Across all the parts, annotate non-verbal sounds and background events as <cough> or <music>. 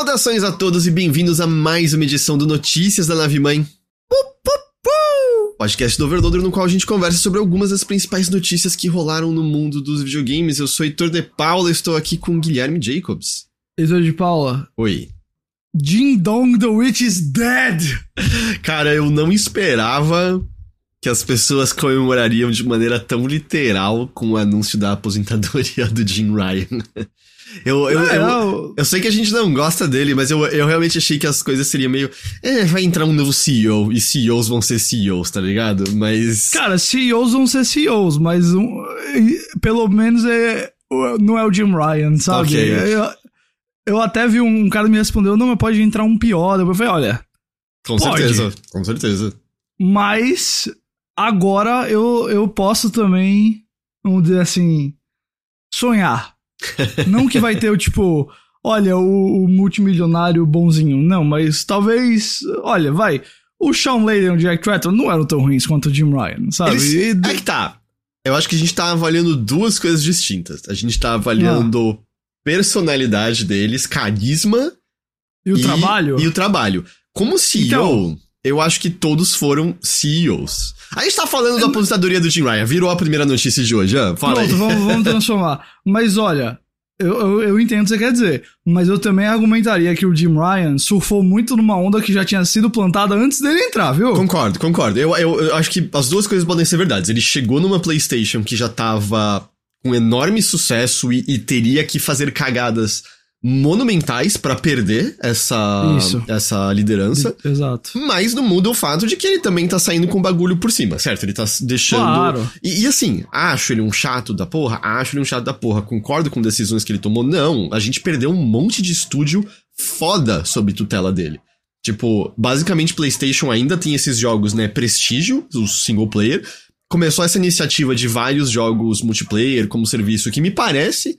Saudações a todos e bem-vindos a mais uma edição do Notícias da Nave Mãe. Podcast do Overloader no qual a gente conversa sobre algumas das principais notícias que rolaram no mundo dos videogames. Eu sou Heitor de Paula, estou aqui com Guilherme Jacobs. Heitor de Paula. Oi. Ding Dong the Witch is dead! Cara, eu não esperava que as pessoas comemorariam de maneira tão literal com o anúncio da aposentadoria <laughs> do Jim Ryan. Eu, eu, Ah, eu, eu- eu sei que a gente não gosta dele, mas eu, eu realmente achei que as coisas seriam meio. É, vai entrar um novo CEO e CEOs vão ser CEOs, tá ligado? Mas. Cara, CEOs vão ser CEOs, mas um, pelo menos é, não é o Jim Ryan, sabe? Ok. Eu, eu até vi um cara me respondeu, não, mas pode entrar um pior. Eu falei, olha, com pode. certeza, com certeza. mas agora eu, eu posso também, vamos dizer assim, sonhar. <laughs> não que vai ter o tipo, olha, o, o multimilionário bonzinho. Não, mas talvez, olha, vai. O Sean Layden e o Jack Tratton não eram tão ruins quanto o Jim Ryan, sabe? Eles- E- É que tá. Eu acho que a gente tá avaliando duas coisas distintas. A gente tá avaliando personalidade deles, carisma E o trabalho? E o trabalho. Como CEO, Então- eu acho que todos foram CEOs. A gente tá falando da aposentadoria do Jim Ryan. Virou a primeira notícia de hoje, ah? Fala Pronto, aí. vamos, vamos <laughs> transformar. Mas olha, eu, eu, eu entendo o que você quer dizer. Mas eu também argumentaria que o Jim Ryan surfou muito numa onda que já tinha sido plantada antes dele entrar, viu? Concordo, concordo. Eu, eu, eu acho que as duas coisas podem ser verdades. Ele chegou numa PlayStation que já tava com enorme sucesso e, e teria que fazer cagadas monumentais pra perder essa, Isso. essa liderança. Exato. Mas não muda o fato de que ele também tá saindo com bagulho por cima, certo? Ele tá deixando. Claro. E, e assim, acho ele um chato da porra? Acho ele um chato da porra. Concordo com decisões que ele tomou? Não. A gente perdeu um monte de estúdio foda sob tutela dele. Tipo, basicamente PlayStation ainda tem esses jogos, né, prestígio, os single player. Começou essa iniciativa de vários jogos multiplayer como serviço que me parece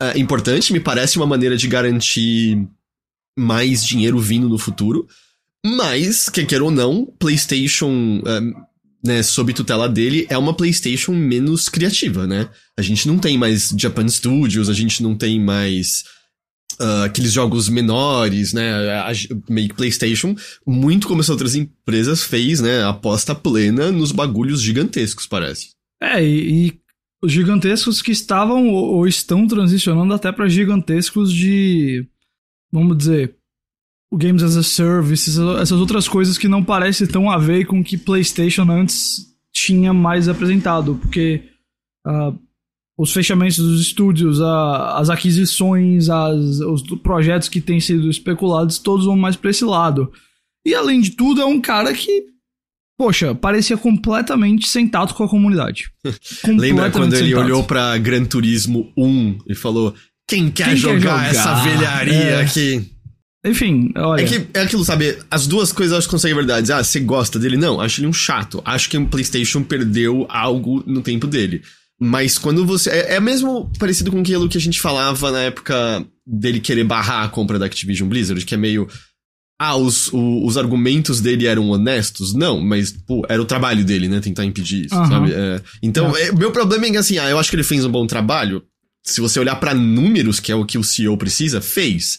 é, importante, me parece uma maneira de garantir mais dinheiro vindo no futuro. Mas, quer queira ou não, PlayStation, é, né, sob tutela dele, é uma PlayStation menos criativa, né? A gente não tem mais Japan Studios, a gente não tem mais ah, aqueles jogos menores, né? Meio que PlayStation, muito como as outras empresas, fez, né? Aposta plena nos bagulhos gigantescos, parece. É, e, e gigantescos que estavam ou, estão transicionando até para gigantescos de. Vamos dizer. O Games as a Service, essas- outras coisas que não parecem tão a ver com o que PlayStation antes tinha mais apresentado, porque ah, os fechamentos dos estúdios, as aquisições, as- os projetos que têm sido especulados, todos vão mais pra esse lado. E além de tudo, é um cara que, poxa, parecia completamente sem tato com a comunidade. <laughs> Lembra quando ele olhou pra Gran Turismo 1 e falou: Quem quer, Quem quer jogar, jogar? essa velharia É. aqui? Enfim, olha. É, que, é aquilo, sabe? As duas coisas eu acho que conseguem verdade. Ah, você gosta dele? Não, acho ele um chato. Acho que o PlayStation perdeu algo no tempo dele. Mas quando você. É, é mesmo parecido com aquilo que a gente falava na época dele querer barrar a compra da Activision Blizzard, que é meio. Ah, os, o- os argumentos dele eram honestos? Não, mas, pô, era o trabalho dele, né? Tentar impedir isso, Aham. sabe? É, então, é, meu problema é que, assim, ah, eu acho que ele fez um bom trabalho. Se você olhar pra números, que é o que o CEO precisa, fez.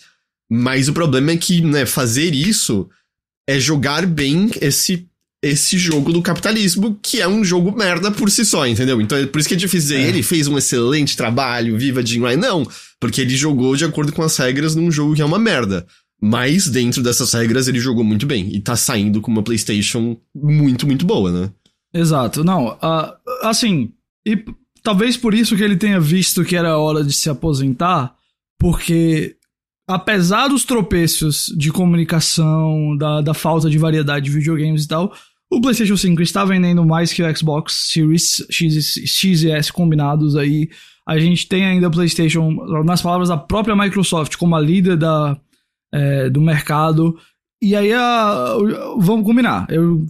Mas o problema é que, né, fazer isso é jogar bem esse esse jogo do capitalismo, que é um jogo merda por si só, entendeu? Então é por isso que é difícil dizer, É. ele fez um excelente trabalho, viva Jim Ryan. Não, porque ele jogou de acordo com as regras num jogo que é uma merda. Mas dentro dessas regras ele jogou muito bem. E tá saindo com uma PlayStation muito, muito boa, né? Exato. Não, ah, assim, e talvez por isso que ele tenha visto que era hora de se aposentar, porque apesar dos tropeços de comunicação, da, da falta de variedade de videogames e tal, o PlayStation 5 está vendendo mais que o Xbox Series X, X e S combinados aí. A gente tem ainda o PlayStation, nas palavras da própria Microsoft, como a líder da, é, do mercado. E aí, a- vamos combinar. Eu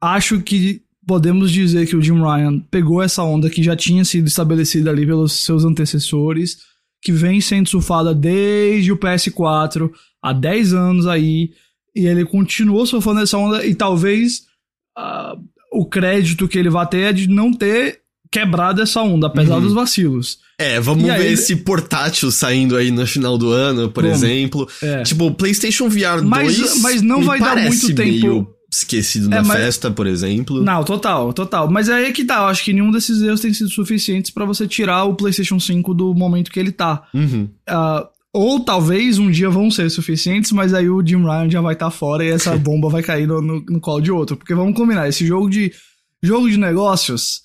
acho que podemos dizer que o Jim Ryan pegou essa onda que já tinha sido estabelecida ali pelos seus antecessores, que vem sendo surfada desde o PS4 há 10 anos aí, e ele continuou surfando essa onda, e talvez ah, o crédito que ele vai ter é de não ter quebrar dessa onda, apesar Uhum. dos vacilos. É, vamos E ver aí- esse portátil saindo aí no final do ano, por Como? exemplo. É. Tipo, o PlayStation VR Mas- 2. mas não vai dar muito tempo- meio esquecido na É, mas- festa, por exemplo. Não, total, total. Mas aí é que tá, eu acho que nenhum desses erros tem sido suficientes pra você tirar o PlayStation 5 do momento que ele tá. Uhum. Ah, ou talvez um dia vão ser suficientes, mas aí o Jim Ryan já vai estar fora e essa <laughs> bomba vai cair no, no, no colo de outro. Porque vamos combinar, esse jogo de jogo de negócios,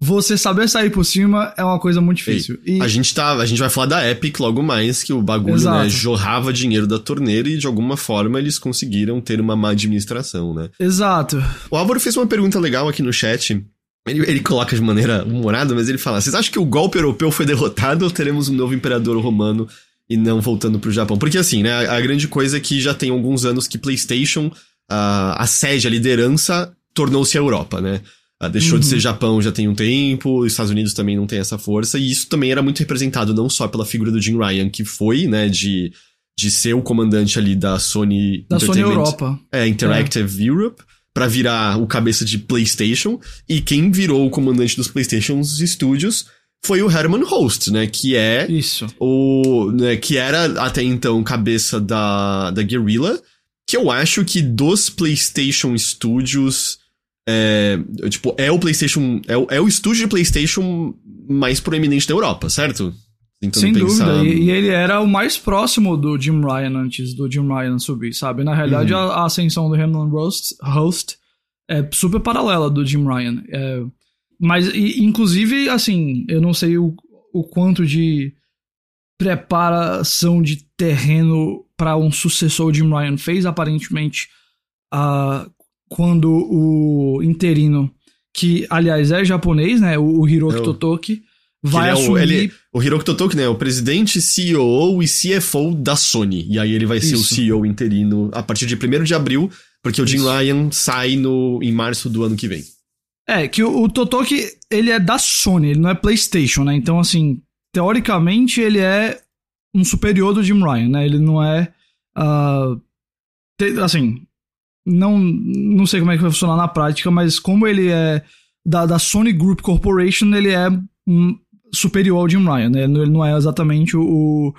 você saber sair por cima é uma coisa muito difícil. E, A gente tá, a gente vai falar da Epic logo mais, que o bagulho, né, jorrava dinheiro da torneira e de alguma forma eles conseguiram ter uma má administração, né? Exato. O Álvaro fez uma pergunta legal aqui no chat. Ele, ele coloca de maneira humorada, mas ele fala: Vocês acham que o golpe europeu foi derrotado ou teremos um novo imperador romano e não voltando pro Japão? Porque assim, né? A, a grande coisa é que já tem alguns anos que PlayStation, a, a sede, a liderança, tornou-se a Europa, né? Ah, deixou de Uhum. ser Japão já tem um tempo, os Estados Unidos também não tem essa força, e isso também era muito representado não só pela figura do Jim Ryan, que foi, né, de, de ser o comandante ali da Sony Da Sony Europa. é, Interactive Europe, pra virar o cabeça de PlayStation, e quem virou o comandante dos PlayStation Studios foi o Herman Host, né, que é Isso. o, né, que era até então cabeça da, da Guerrilla, que eu acho que dos PlayStation Studios, é, tipo, é o PlayStation, é o, é o estúdio de PlayStation mais proeminente da Europa, certo? Tentando Sem pensar- dúvida. E, e ele era o mais próximo do Jim Ryan antes do Jim Ryan subir, sabe? Na realidade, Uhum. a, a ascensão do Herman Rost, Host é super paralela do Jim Ryan. É, mas, e- inclusive, assim, eu não sei o, o quanto de preparação de terreno para um sucessor Jim Ryan fez, aparentemente, ah, quando o interino, que aliás é japonês, né? O, o Hiroki É Totoki, vai ele é o- assumir. ele- O Hiroki Totoki, né, é o presidente, CEO e CFO da Sony. E aí ele vai ser o Isso. CEO interino a partir de 1 de abril, porque o Jim Isso. Ryan sai no, em março do ano que vem. É, que o, o Totoki, ele é da Sony, ele não é PlayStation, né? Então, assim, teoricamente ele é um superior do Jim Ryan, né? Ele não é. ah, te- assim, não, não sei como é que vai funcionar na prática, mas como ele é da, da Sony Group Corporation, ele é um superior ao Jim Ryan, né? Ele não é exatamente o,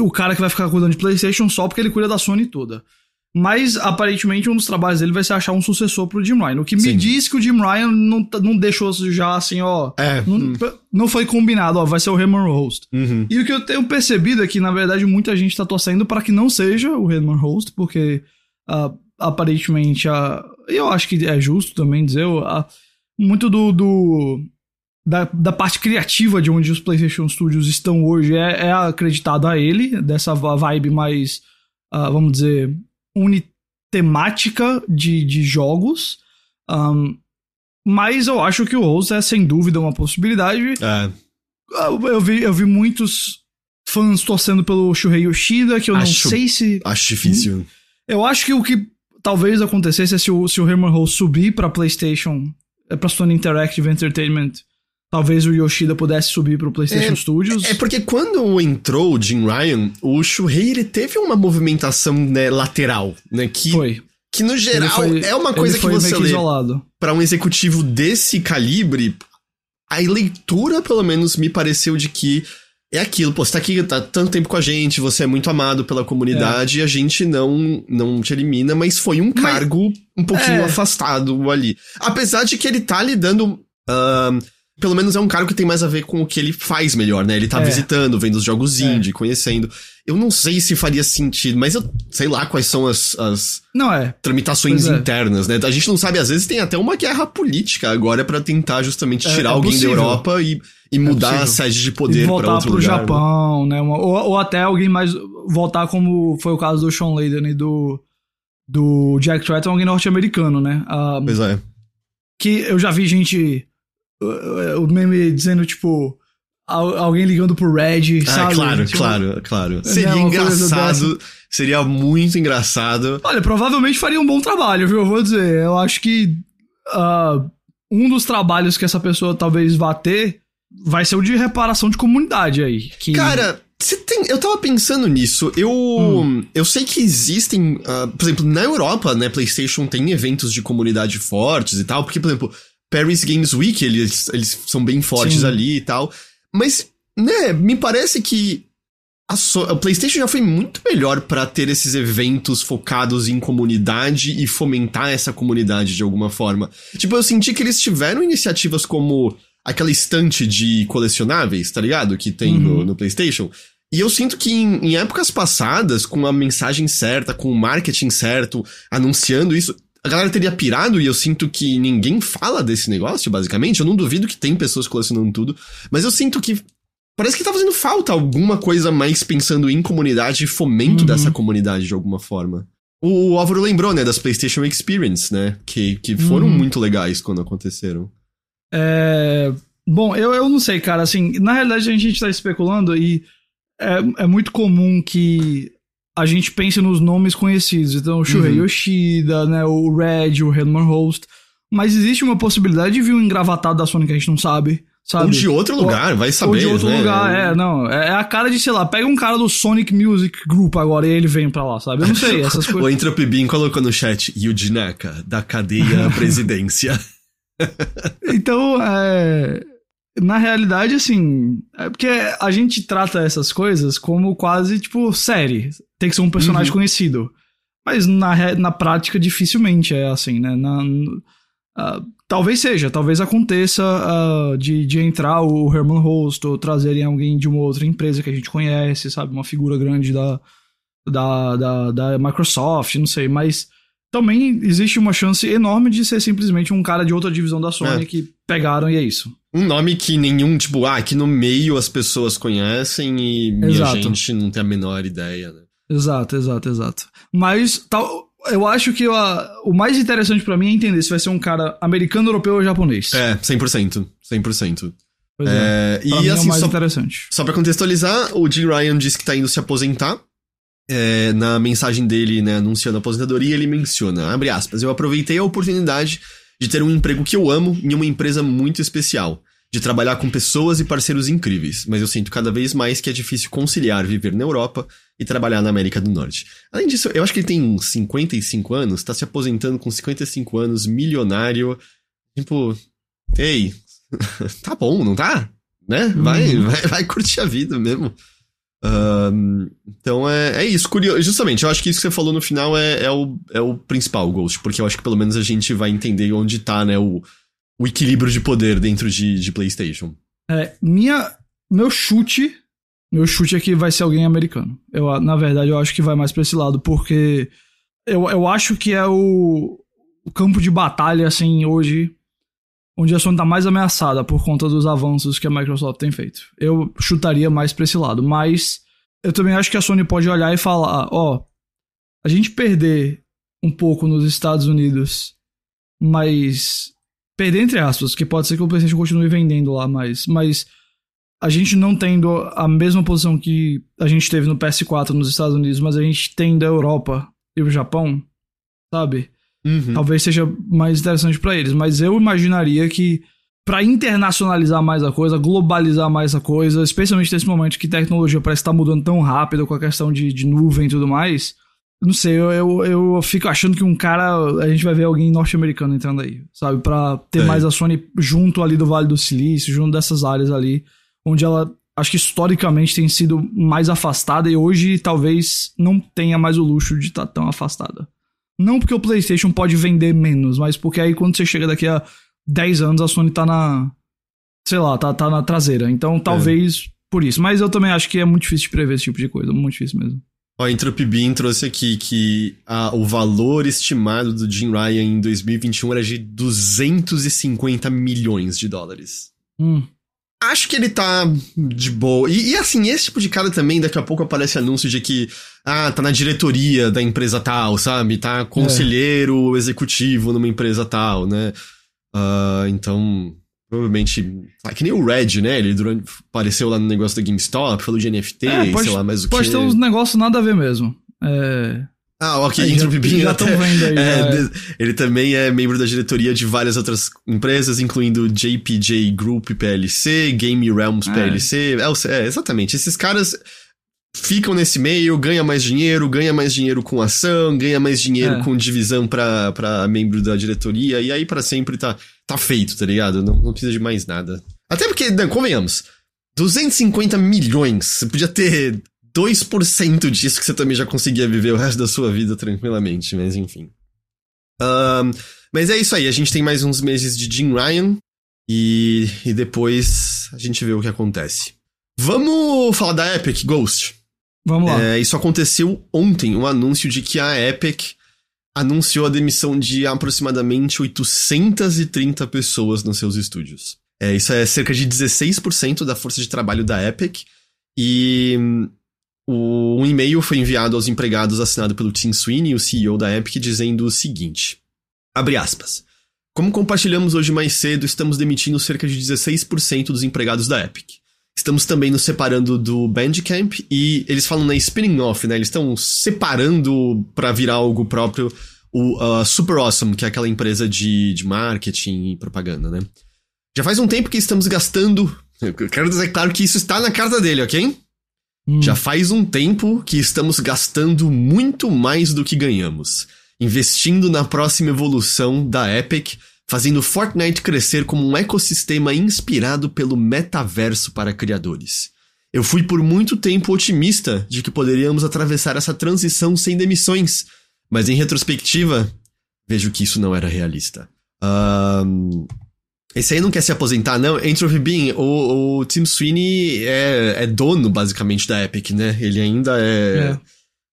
o cara que vai ficar cuidando de PlayStation só porque ele cuida da Sony toda. Mas, aparentemente, um dos trabalhos dele vai ser achar um sucessor pro Jim Ryan. O que me Sim. diz que o Jim Ryan não, tá- não deixou já assim, ó. É. Não, não foi combinado, ó, vai ser o Herman Host. Uhum. E o que eu tenho percebido é que, na verdade, muita gente tá torcendo para que não seja o Herman Host, porque ah, aparentemente, ah, eu acho que é justo também dizer, ah, muito do. do- da, da parte criativa de onde os PlayStation Studios estão hoje é, é acreditado a ele, dessa vibe mais, ah, vamos dizer, unitemática de, de jogos. Ahn, mas eu acho que o Host é sem dúvida uma possibilidade. É. Ah, Eu vi, eu vi muitos fãs torcendo pelo Shuhei Yoshida, que eu não Acho- sei se. Acho difícil. Eu acho que o que talvez acontecesse é se o, se o Host subir pra PlayStation, é pra Sony Interactive Entertainment, talvez o Yoshida pudesse subir pro PlayStation É- Studios. É porque quando entrou o Jim Ryan, o Shuhei ele teve uma movimentação né, lateral, né? Que, Foi. que no geral foi- é uma coisa que você lê isolado. pra um executivo desse calibre. A leitura, pelo menos, me pareceu de que é aquilo, pô, você tá aqui tá tanto tempo com a gente, você é muito amado pela comunidade e a gente não, não te elimina, mas foi um Mas- cargo um pouquinho É. afastado ali. Apesar de que ele tá lidando. ahn, pelo menos é um cargo que tem mais a ver com o que ele faz melhor, né? Ele tá É. visitando, vendo os jogos É. indie, conhecendo. Eu não sei se faria sentido, mas eu sei lá quais são as, as Não é. tramitações Pois é. internas, né? A gente não sabe, às vezes tem até uma guerra política agora pra tentar justamente É- tirar é alguém possível. da Europa e, e mudar a sede de poder voltar outro pro lugar. né? Japão, né? Uma- ou, ou até alguém mais. Voltar como foi o caso do Sean Layden e do. Do Jack Tratton, alguém norte-americano, né? Ah, Pois é. que eu já vi gente. Uh, O meme dizendo, tipo. al- Alguém ligando pro Red, Ah, sabe? claro, Tipo, claro, claro. É, Seria engraçado, seria muito engraçado. Olha, provavelmente faria um bom trabalho, viu? Eu vou dizer. Eu acho que. ah, um dos trabalhos que essa pessoa talvez vá ter vai ser o de reparação de comunidade aí. Que, Cara, tem. Eu tava pensando nisso. Eu. Hum. Eu sei que existem. ah, por exemplo, na Europa, né, PlayStation tem eventos de comunidade fortes e tal, porque, por exemplo. Paris Games Week, eles, eles são bem fortes Sim. ali e tal. Mas, né, me parece que a, so a PlayStation já foi muito melhor para ter esses eventos focados em comunidade e fomentar essa comunidade de alguma forma. Tipo, eu senti que eles tiveram iniciativas como aquela estante de colecionáveis, tá ligado? Que tem uhum. no, no PlayStation. E eu sinto que em, em, épocas passadas, com a mensagem certa, com o marketing certo, anunciando isso, a galera teria pirado e eu sinto que ninguém fala desse negócio, basicamente. Eu não duvido que tem pessoas colecionando tudo, mas eu sinto que parece que tá fazendo falta alguma coisa mais pensando em comunidade e fomento uhum. dessa comunidade de alguma forma. O, o Álvaro lembrou, né, das PlayStation Experience, né, que, que foram uhum. muito legais quando aconteceram. É... Bom, eu, eu não sei, cara, assim, na realidade a gente tá especulando e é, é muito comum que a gente pense nos nomes conhecidos. Então, o Shuhei uhum. Yoshida, né, o Red, o Herman Host. Mas existe uma possibilidade de vir um engravatado da Sony que a gente não sabe. Sabe? Ou de outro lugar, ou, vai saber. Ou de outro né? lugar, é, não. É, é, a cara de, sei lá, pega um cara do Sonic Music Group agora e ele vem pra lá, sabe? Eu não sei, <laughs> essas coisas. o Entropy Bean colocou no chat, Yuji Naka, da cadeia <laughs> presidência. então, é na realidade, assim, é porque a gente trata essas coisas como quase, tipo, série. Tem que ser um personagem uhum. conhecido. Mas na, na prática, dificilmente é assim, né? Na, uh, talvez seja, talvez aconteça uh, de, de entrar o Herman Host ou trazerem alguém de uma outra empresa que a gente conhece, sabe? Uma figura grande da, da, da, da Microsoft, não sei, mas também existe uma chance enorme de ser simplesmente um cara de outra divisão da Sony é. que pegaram e é isso. Um nome que nenhum, tipo, ah, aqui no meio as pessoas conhecem e minha gente não tem a menor ideia, né? Exato, exato, exato. Mas tal, eu acho que o mais interessante para mim é entender se vai ser um cara americano, europeu ou japonês. É, 100%. 100%. Pois é. é. e assim, é o mais só, interessante. Só pra contextualizar, o Jim Ryan disse que tá indo se aposentar é, na mensagem dele, né, anunciando a aposentadoria, ele menciona, abre aspas, eu aproveitei a oportunidade de ter um emprego que eu amo em uma empresa muito especial, de trabalhar com pessoas e parceiros incríveis, mas eu sinto cada vez mais que é difícil conciliar viver na Europa e trabalhar na América do Norte. Além disso, eu acho que ele tem uns 55 anos, tá se aposentando com 55 anos, milionário, tipo, ei, <laughs> tá bom, não tá? Né? Vai, uhum. vai, vai curtir a vida mesmo então é, é isso, curioso. Justamente, eu acho que isso que você falou no final é, é, o, é o principal, Ghost, porque eu acho que pelo menos a gente vai entender onde tá, né, o, o equilíbrio de poder dentro de, de PlayStation. É, minha. Meu chute. Meu chute é que vai ser alguém americano. Eu, na verdade, eu acho que vai mais pra esse lado, porque eu, eu acho que é o, o campo de batalha, assim, hoje onde a Sony tá mais ameaçada por conta dos avanços que a Microsoft tem feito. Eu chutaria mais pra esse lado, mas eu também acho que a Sony pode olhar e falar, ó, a gente perder um pouco nos Estados Unidos, mas perder entre aspas, que pode ser que o PlayStation continue vendendo lá, mas mas a gente não tendo a mesma posição que a gente teve no PS4 nos Estados Unidos, mas a gente tem da Europa e o Japão, sabe? Uhum. Talvez seja mais interessante para eles, mas eu imaginaria que para internacionalizar mais a coisa, globalizar mais a coisa, especialmente nesse momento que tecnologia parece estar tá mudando tão rápido com a questão de, de nuvem e tudo mais. Não sei, eu, eu, eu, fico achando que um cara. A gente vai ver alguém norte-americano entrando aí, sabe? Pra ter é. mais a Sony junto ali do Vale do Silício, junto dessas áreas ali, onde ela, acho que historicamente tem sido mais afastada e hoje talvez não tenha mais o luxo de estar tá tão afastada. Não porque o PlayStation pode vender menos, mas porque aí quando você chega daqui a 10 anos a Sony tá na. Sei lá, tá, tá na traseira. Então talvez é. por isso. Mas eu também acho que é muito difícil de prever esse tipo de coisa. Muito difícil mesmo. Ó, Entropy Bean trouxe aqui que a, o valor estimado do Jim Ryan em 2021 era de 250 milhões de dólares. Hum acho que ele tá de boa. E, e, assim, esse tipo de cara também, daqui a pouco aparece anúncio de que, ah, tá na diretoria da empresa tal, sabe? Tá conselheiro é. executivo numa empresa tal, né? Uh, então, provavelmente. Ah, que nem o Red, né? Ele durante, apareceu lá no negócio da GameStop, falou de NFT, é, pode, sei lá, mais o que. Pode ter uns negócios nada a ver mesmo. É. Ah, ok, Aí, Bean já até, vendo aí, <laughs> é, Ele também é membro da diretoria de várias outras empresas, incluindo JPJ Group PLC, Game Realms é. PLC. É, é, exatamente. Esses caras ficam nesse meio, ganha mais dinheiro, ganha mais dinheiro com ação, ganha mais dinheiro É. com divisão pra, pra membro da diretoria, e aí pra sempre tá, tá feito, tá ligado? Não, não precisa de mais nada. Até porque, não, convenhamos, 250 milhões, você podia ter 2% disso que você também já conseguia viver o resto da sua vida tranquilamente, mas enfim. Ahn, mas é isso aí, a gente tem mais uns meses de Jim Ryan e, e depois a gente vê o que acontece. Vamos falar da Epic Ghost. Vamos lá. É, isso aconteceu ontem, um anúncio de que a Epic anunciou a demissão de aproximadamente 830 pessoas nos seus estúdios. É, isso é cerca de 16% da força de trabalho da Epic. E o, um e-mail foi enviado aos empregados assinado pelo Tim Sweeney, o CEO da Epic, dizendo o seguinte: abre aspas. Como compartilhamos hoje mais cedo, estamos demitindo cerca de 16% dos empregados da Epic. Estamos também nos separando do Bandcamp e eles falam na spinning off, né? Eles estão separando para virar algo próprio o uh, Super Awesome, que é aquela empresa de, de marketing e propaganda, né? Já faz um tempo que estamos gastando. Eu quero dizer claro que isso está na carta dele, ok? Hum. Já faz um tempo que estamos gastando muito mais do que ganhamos, investindo na próxima evolução da Epic, fazendo Fortnite crescer como um ecossistema inspirado pelo metaverso para criadores. Eu fui por muito tempo otimista de que poderíamos atravessar essa transição sem demissões, mas em retrospectiva, vejo que isso não era realista. Ahn, esse aí não quer se aposentar, não. Entropy Bean, o, o Tim Sweeney é, é dono, basicamente, da Epic, né? Ele ainda é,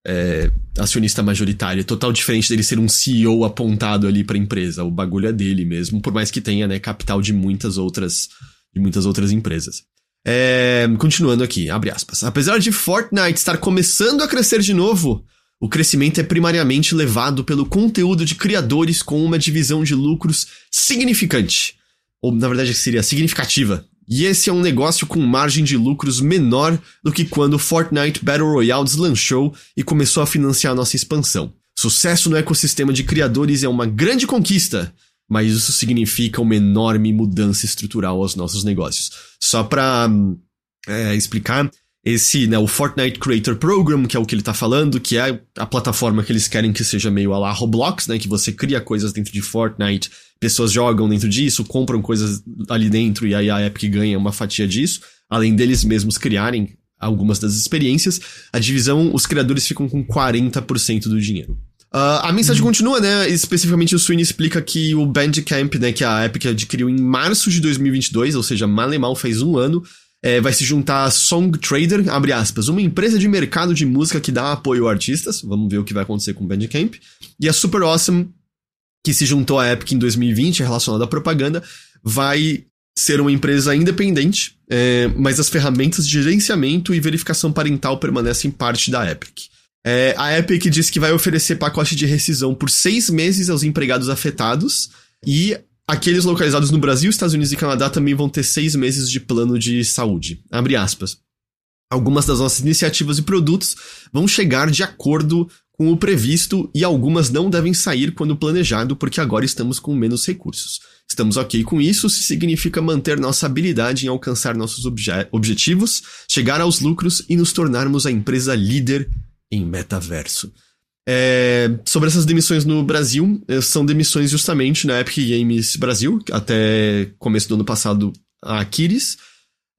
é acionista majoritário. É total diferente dele ser um CEO apontado ali pra empresa. O bagulho é dele mesmo, por mais que tenha, né, capital de muitas outras, de muitas outras empresas. É, continuando aqui, abre aspas. Apesar de Fortnite estar começando a crescer de novo, o crescimento é primariamente levado pelo conteúdo de criadores com uma divisão de lucros significante. Ou, na verdade, seria significativa. E esse é um negócio com margem de lucros menor do que quando Fortnite Battle Royale deslanchou e começou a financiar nossa expansão. Sucesso no ecossistema de criadores é uma grande conquista, mas isso significa uma enorme mudança estrutural aos nossos negócios. Só pra hum, é, explicar, esse, né, o Fortnite Creator Program, que é o que ele tá falando, que é a plataforma que eles querem que seja meio a la Roblox, né, que você cria coisas dentro de Fortnite, pessoas jogam dentro disso, compram coisas ali dentro e aí a Epic ganha uma fatia disso, além deles mesmos criarem algumas das experiências, a divisão, os criadores ficam com 40% do dinheiro. Uh, a mensagem continua, né? Especificamente o Sweeney explica que o Bandcamp, né, que a Epic adquiriu em março de 2022, ou seja, mal e mal faz um ano, é, vai se juntar a Song Trader, abre aspas, uma empresa de mercado de música que dá apoio a artistas, vamos ver o que vai acontecer com o Bandcamp, e a Super Awesome, que se juntou à Epic em 2020, relacionada à propaganda, vai ser uma empresa independente, é, mas as ferramentas de gerenciamento e verificação parental permanecem parte da Epic. É, a Epic diz que vai oferecer pacote de rescisão por seis meses aos empregados afetados e aqueles localizados no Brasil, Estados Unidos e Canadá também vão ter seis meses de plano de saúde. Abre aspas. Algumas das nossas iniciativas e produtos vão chegar de acordo com o previsto e algumas não devem sair quando planejado porque agora estamos com menos recursos. Estamos ok com isso se significa manter nossa habilidade em alcançar nossos obje objetivos, chegar aos lucros e nos tornarmos a empresa líder em metaverso. É, sobre essas demissões no Brasil, são demissões justamente na Epic Games Brasil, até começo do ano passado a Aquiles.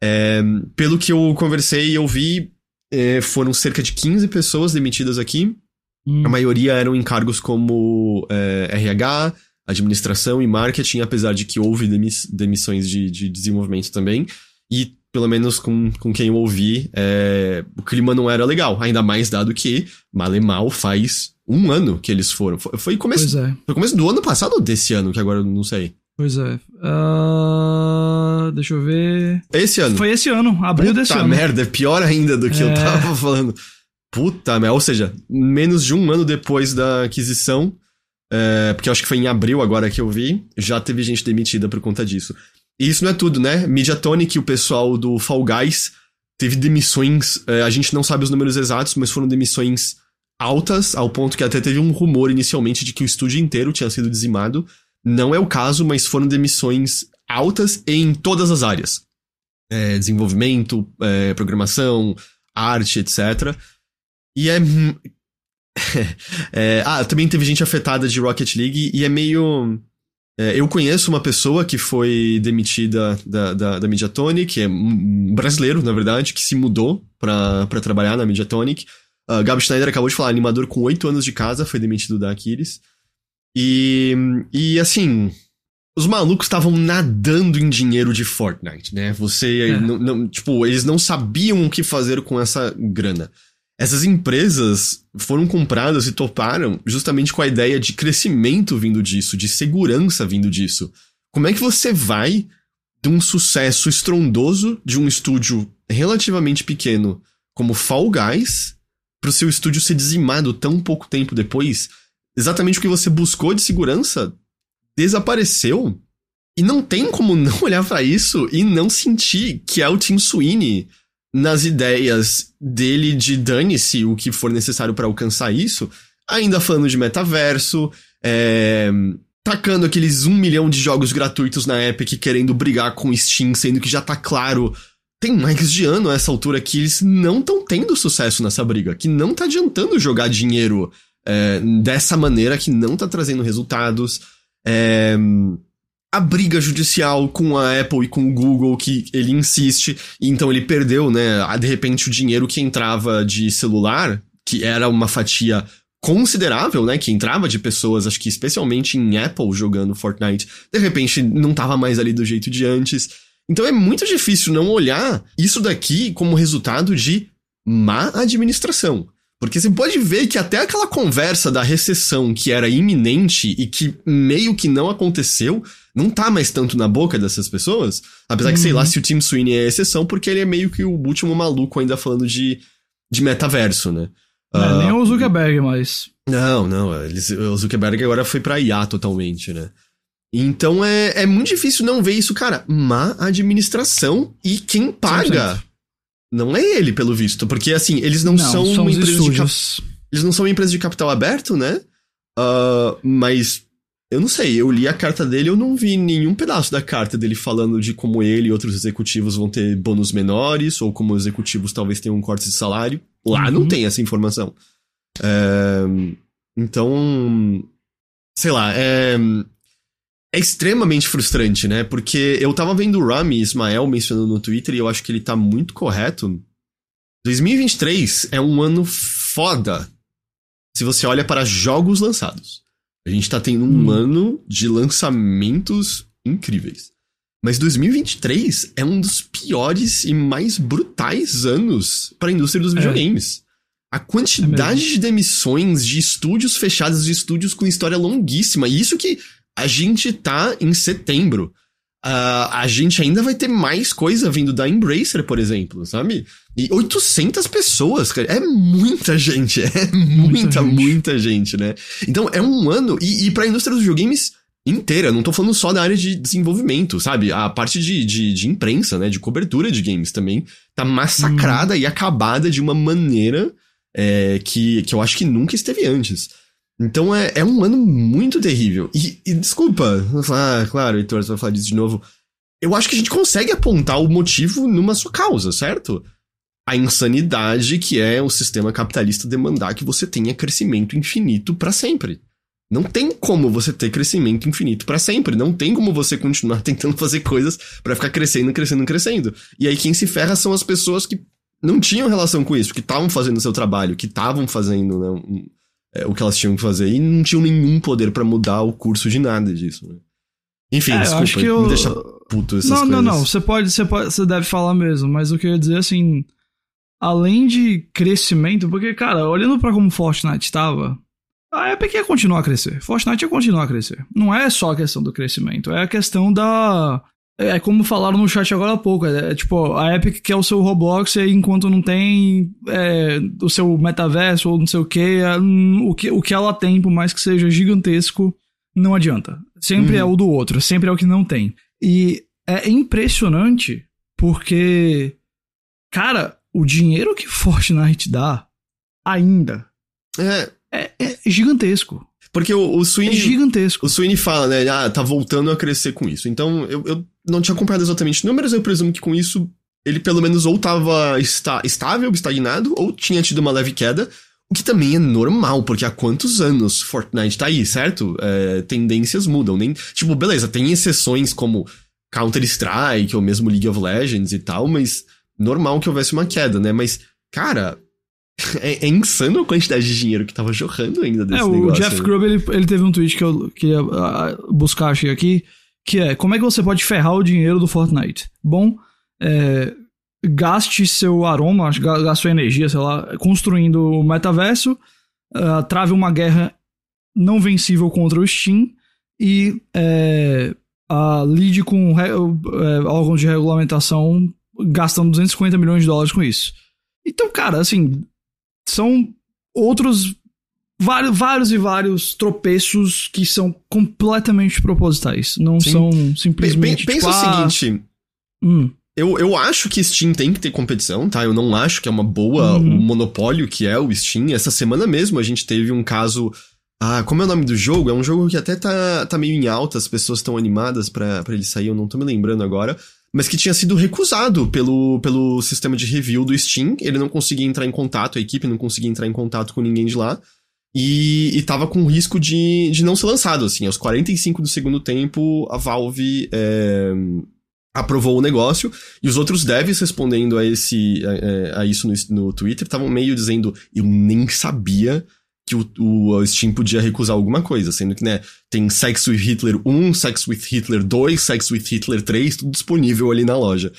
É, pelo que eu conversei e eu vi, é, foram cerca de 15 pessoas demitidas aqui. Hum. A maioria eram em cargos como é, RH, administração e marketing, apesar de que houve demiss demissões de, de desenvolvimento também. E pelo menos com, com quem eu ouvi, é, o clima não era legal. Ainda mais dado que Malemal faz um ano que eles foram. Foi, foi começo, Pois é, foi começo do ano passado ou desse ano, que agora eu não sei. pois é. Ah, deixa eu ver. Esse ano. Foi esse ano, abril Puta desse ano. merda, é pior ainda do que eu É. tava falando. Puta merda, ou seja, menos de um ano depois da aquisição, é, porque eu acho que foi em abril agora que eu vi, já teve gente demitida por conta disso. E isso não é tudo, né? Mediatonic, o pessoal do Fall Guys, teve demissões, é, a gente não sabe os números exatos, mas foram demissões altas, ao ponto que até teve um rumor inicialmente de que o estúdio inteiro tinha sido dizimado. Não é o caso, mas foram demissões altas em todas as áreas. É, desenvolvimento, é, programação, arte, etc. E é. <laughs> é ah, também teve gente afetada de Rocket League e é meio. É, eu conheço uma pessoa que foi demitida da, da, da Mediatonic, que é um brasileiro, na verdade, que se mudou pra, pra trabalhar na Mediatonic. Uh, Gabi Schneider acabou de falar, animador com 8 anos de casa, foi demitido da Aquiles. E, e assim, os malucos estavam nadando em dinheiro de Fortnite, né? Você, é. não, não, tipo, eles não sabiam o que fazer com essa grana. Essas empresas foram compradas e toparam justamente com a ideia de crescimento vindo disso, de segurança vindo disso. Como é que você vai de um sucesso estrondoso de um estúdio relativamente pequeno como Fall Guys para o seu estúdio ser dizimado tão pouco tempo depois? Exatamente o que você buscou de segurança desapareceu. E não tem como não <laughs> olhar para isso e não sentir que é o Tim Sweeney nas ideias dele de dane-se o que for necessário para alcançar isso, ainda falando de metaverso, é, tacando aqueles um milhão de jogos gratuitos na Epic querendo brigar com Steam, sendo que já tá claro, tem mais de ano a essa altura que eles não estão tendo sucesso nessa briga, que não tá adiantando jogar dinheiro é, dessa maneira, que não tá trazendo resultados. É, a briga judicial com a Apple e com o Google, que ele insiste, e então ele perdeu, né? De repente, o dinheiro que entrava de celular, que era uma fatia considerável, né? Que entrava de pessoas, acho que especialmente em Apple jogando Fortnite, de repente não tava mais ali do jeito de antes. Então é muito difícil não olhar isso daqui como resultado de má administração. Porque você pode ver que até aquela conversa da recessão que era iminente e que meio que não aconteceu, não tá mais tanto na boca dessas pessoas. Apesar uhum. que, sei lá, uhum. se o Tim Sweeney é exceção, porque ele é meio que o último maluco ainda falando de, de metaverso, né? Uh, nem o Zuckerberg mais. Não, não. Eles, o Zuckerberg agora foi pra IA totalmente, né? Então é, é muito difícil não ver isso, cara. Má administração e quem paga 100% não é ele, pelo visto. Porque, assim, eles não, não são, são uma empresa de cap... Eles não são uma empresa de capital aberto, né? Uh, mas eu não sei, eu li a carta dele, eu não vi nenhum pedaço da carta dele falando de como ele e outros executivos vão ter bônus menores, ou como executivos talvez tenham um corte de salário. Lá uhum. não tem essa informação. É, então, sei lá, é, é extremamente frustrante, né? Porque eu tava vendo o Rami Ismael mencionando no Twitter e eu acho que ele tá muito correto. 2023 é um ano foda se você olha para jogos lançados. A gente tá tendo um hum. ano de lançamentos incríveis. Mas 2023 é um dos piores e mais brutais anos para a indústria dos é. videogames. A quantidade é de demissões de estúdios fechados, de estúdios com história longuíssima. E isso que a gente tá em setembro. Uh, a gente ainda vai ter mais coisa vindo da Embracer, por exemplo, sabe? E 800 pessoas, cara, é muita gente, <laughs> é muita, muita gente, muita gente né? Então é um ano, e, e pra indústria dos videogames inteira, não tô falando só da área de desenvolvimento, sabe? A parte de, de, de imprensa, né, de cobertura de games também, tá massacrada hum. e acabada de uma maneira é, que, que eu acho que nunca esteve antes. Então é, é um ano muito terrível. E, e desculpa, ah, claro, Heitor, você vai falar disso de novo. Eu acho que a gente consegue apontar o motivo numa sua causa, certo? A insanidade que é o sistema capitalista demandar que você tenha crescimento infinito para sempre. Não tem como você ter crescimento infinito para sempre. Não tem como você continuar <laughs> tentando fazer coisas para ficar crescendo, crescendo, crescendo. E aí quem se ferra são as pessoas que não tinham relação com isso, que estavam fazendo seu trabalho, que estavam fazendo né, é, o que elas tinham que fazer. E não tinham nenhum poder para mudar o curso de nada disso, né? Enfim, é, desculpa, acho que eu... me deixa puto essas não, coisas. Não, não, não, você pode, você pode, você deve falar mesmo, mas o que eu ia dizer, assim, além de crescimento, porque, cara, olhando para como Fortnite estava, a Epic ia continuar a crescer. Fortnite ia continuar a crescer. Não é só a questão do crescimento, é a questão da é, é como falaram no chat agora há pouco. É, é, tipo, a Epic quer o seu Roblox e enquanto não tem é, o seu metaverso ou não sei o que, é, o que, o que ela tem, por mais que seja gigantesco, não adianta. Sempre uhum. é o do outro, sempre é o que não tem. E é impressionante porque, cara, o dinheiro que <laughs> Fortnite dá ainda é, é, é gigantesco. Porque o, o Sweeney. É gigantesco. O Sweeney fala, né? Ah, tá voltando a crescer com isso. Então, eu, eu não tinha acompanhado exatamente números, eu presumo que com isso ele pelo menos ou tava está, estável, estagnado, ou tinha tido uma leve queda. O que também é normal, porque há quantos anos Fortnite tá aí, certo? É, tendências mudam. Nem, tipo, beleza, tem exceções como Counter-Strike ou mesmo League of Legends e tal, mas normal que houvesse uma queda, né? Mas, cara, <laughs> é, é, insano a quantidade de dinheiro que tava jorrando ainda desse é, o negócio. Jeff Grubb, ele, ele teve um tweet que eu queria uh, buscar, achei aqui, que é, como é que você pode ferrar o dinheiro do Fortnite? Bom, é, gaste seu aroma, gaste sua energia, sei lá, construindo o metaverso, uh, trave uma guerra não vencível contra o Steam e é, uh, lide com uh, órgãos de regulamentação gastando 250 milhões de dólares com isso. Então, cara, assim, são outros vários, vários e vários tropeços que são completamente propositais. Não Sim. são simplesmente. Pensa tipo, o ah, seguinte. Hum. Eu, eu acho que Steam tem que ter competição, tá? Eu não acho que é uma boa uhum. o monopólio que é o Steam. Essa semana mesmo a gente teve um caso. Ah, como é o nome do jogo? É um jogo que até tá, tá meio em alta, as pessoas estão animadas para ele sair, eu não tô me lembrando agora. Mas que tinha sido recusado pelo, pelo sistema de review do Steam. Ele não conseguia entrar em contato, a equipe não conseguia entrar em contato com ninguém de lá. E, e tava com risco de, de não ser lançado, assim. Aos 45 do segundo tempo, a Valve é, aprovou o negócio e os outros devs respondendo a esse a, a isso no, no Twitter estavam meio dizendo eu nem sabia que o, o, Steam podia recusar alguma coisa, sendo que, né, tem Sex with Hitler 1, Sex with Hitler 2, Sex with Hitler 3, tudo disponível ali na loja.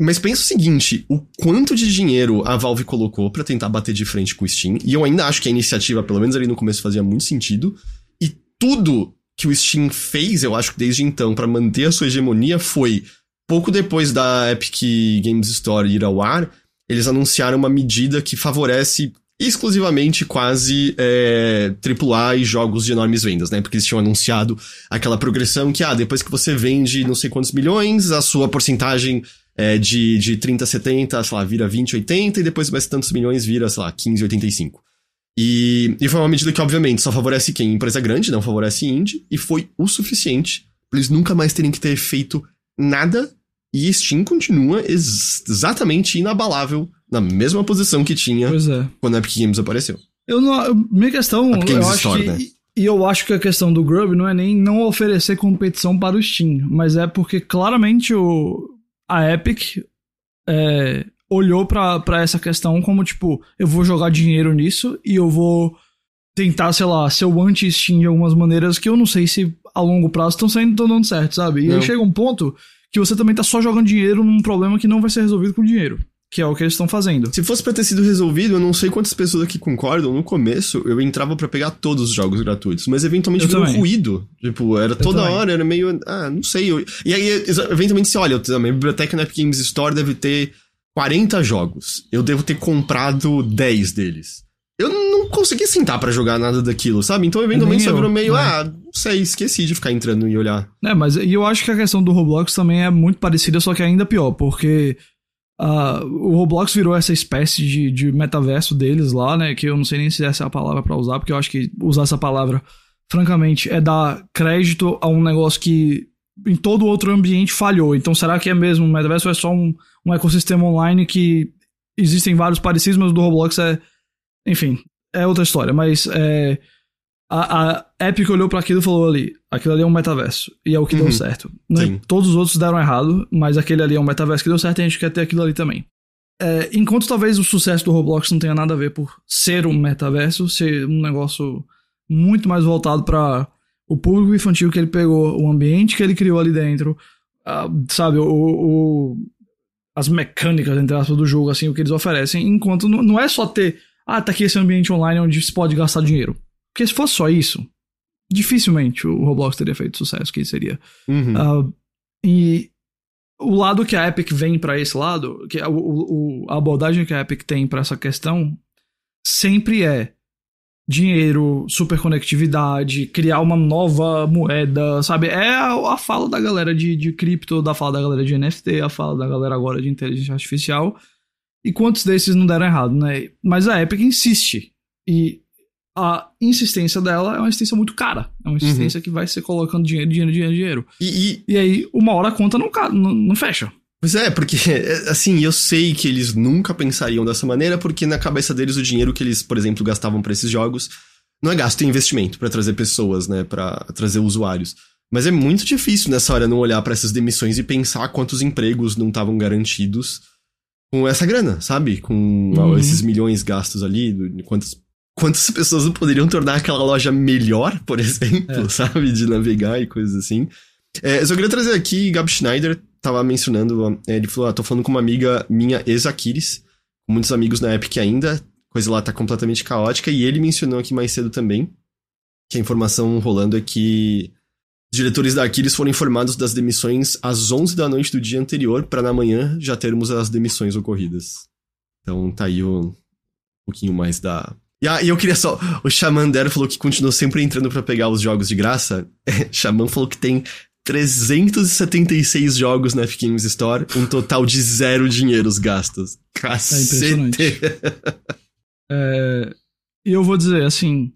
Mas pensa o seguinte, o quanto de dinheiro a Valve colocou para tentar bater de frente com o Steam, e eu ainda acho que a iniciativa, pelo menos ali no começo, fazia muito sentido, e tudo que o Steam fez, eu acho que desde então, para manter a sua hegemonia foi pouco depois da Epic Games Store ir ao ar, eles anunciaram uma medida que favorece exclusivamente quase é, AAA e jogos de enormes vendas, né? Porque eles tinham anunciado aquela progressão que, ah, depois que você vende não sei quantos milhões, a sua porcentagem é, de, de 30, 70, sei lá, vira 20, 80, e depois mais tantos milhões vira, sei lá, 15, 85. E, e foi uma medida que, obviamente, só favorece quem? Empresa grande, não favorece indie, e foi o suficiente para eles nunca mais terem que ter feito nada e Steam continua ex exatamente inabalável na mesma posição que tinha é. quando a Epic Games apareceu. Eu não, minha questão, Epic Games eu Store, acho que, né? e eu acho que a questão do Grub não é nem não oferecer competição para o Steam, mas é porque claramente o, a Epic é, olhou para essa questão como tipo, eu vou jogar dinheiro nisso e eu vou tentar, sei lá, ser o anti-Steam de algumas maneiras que eu não sei se a longo prazo estão saindo tão dando certo, sabe? E não. aí chega um ponto que você também tá só jogando dinheiro num problema que não vai ser resolvido com dinheiro. Que é o que eles estão fazendo. Se fosse pra ter sido resolvido, eu não sei quantas pessoas aqui concordam. No começo, eu entrava para pegar todos os jogos gratuitos, mas eventualmente eu virou um ruído. Tipo, era toda hora, era meio. Ah, não sei. Eu... E aí, eventualmente, você olha, a minha biblioteca na Epic Games Store deve ter 40 jogos. Eu devo ter comprado 10 deles eu não consegui sentar para jogar nada daquilo, sabe? Então, eventualmente, só virou meio, né? ah, não sei, esqueci de ficar entrando e olhar. É, mas eu acho que a questão do Roblox também é muito parecida, só que ainda pior, porque uh, o Roblox virou essa espécie de, de metaverso deles lá, né? Que eu não sei nem se essa é a palavra para usar, porque eu acho que usar essa palavra, francamente, é dar crédito a um negócio que em todo outro ambiente falhou. Então, será que é mesmo um metaverso ou é só um, um ecossistema online que existem vários parecidos, mas o do Roblox é enfim, é outra história, mas é, a, a Epic olhou para aquilo e falou ali: aquilo ali é um metaverso. E é o que uhum. deu certo. Né? Todos os outros deram errado, mas aquele ali é um metaverso que deu certo e a gente quer ter aquilo ali também. É, enquanto talvez o sucesso do Roblox não tenha nada a ver por ser um metaverso, ser um negócio muito mais voltado para o público infantil que ele pegou, o ambiente que ele criou ali dentro, sabe, o, o, as mecânicas, entre aspas, do jogo, assim, o que eles oferecem, enquanto não, não é só ter ah, tá aqui esse ambiente online onde se pode gastar dinheiro. Porque se fosse só isso, dificilmente o Roblox teria feito sucesso que seria. Uhum. Uh, e o lado que a Epic vem para esse lado, que a, o, a abordagem que a Epic tem para essa questão, sempre é dinheiro, superconectividade, criar uma nova moeda, sabe? É a, a fala da galera de, de cripto, da fala da galera de NFT, a fala da galera agora de inteligência artificial. E quantos desses não deram errado, né? Mas a Epic insiste. E a insistência dela é uma insistência muito cara. É uma insistência uhum. que vai ser colocando dinheiro, dinheiro, dinheiro, dinheiro. E, e... e aí, uma hora a conta não, não, não fecha. Pois é, porque, <laughs> assim, eu sei que eles nunca pensariam dessa maneira, porque na cabeça deles o dinheiro que eles, por exemplo, gastavam para esses jogos não é gasto em investimento para trazer pessoas, né, para trazer usuários. Mas é muito difícil nessa hora não olhar para essas demissões e pensar quantos empregos não estavam garantidos com essa grana, sabe? Com uhum. esses milhões gastos ali, quantas quantas pessoas não poderiam tornar aquela loja melhor, por <laughs> exemplo, é. sabe? De navegar e coisas assim. É, eu só queria trazer aqui, Gab Schneider tava mencionando, é, ele falou, ah, tô falando com uma amiga minha, ex-Aquiles, com muitos amigos na Epic ainda, coisa lá tá completamente caótica, e ele mencionou aqui mais cedo também, que a informação rolando é que os diretores da Aquiles foram informados das demissões às 11 da noite do dia anterior, para na manhã já termos as demissões ocorridas. Então tá aí um pouquinho mais da, e, ah, e eu queria só. O Xamã Dero falou que continuou sempre entrando para pegar os jogos de graça. <laughs> Xamã falou que tem 376 jogos na Epic Games Store, um total de zero dinheiros gastos. Cacete. É impressionante. é, e eu vou dizer, assim,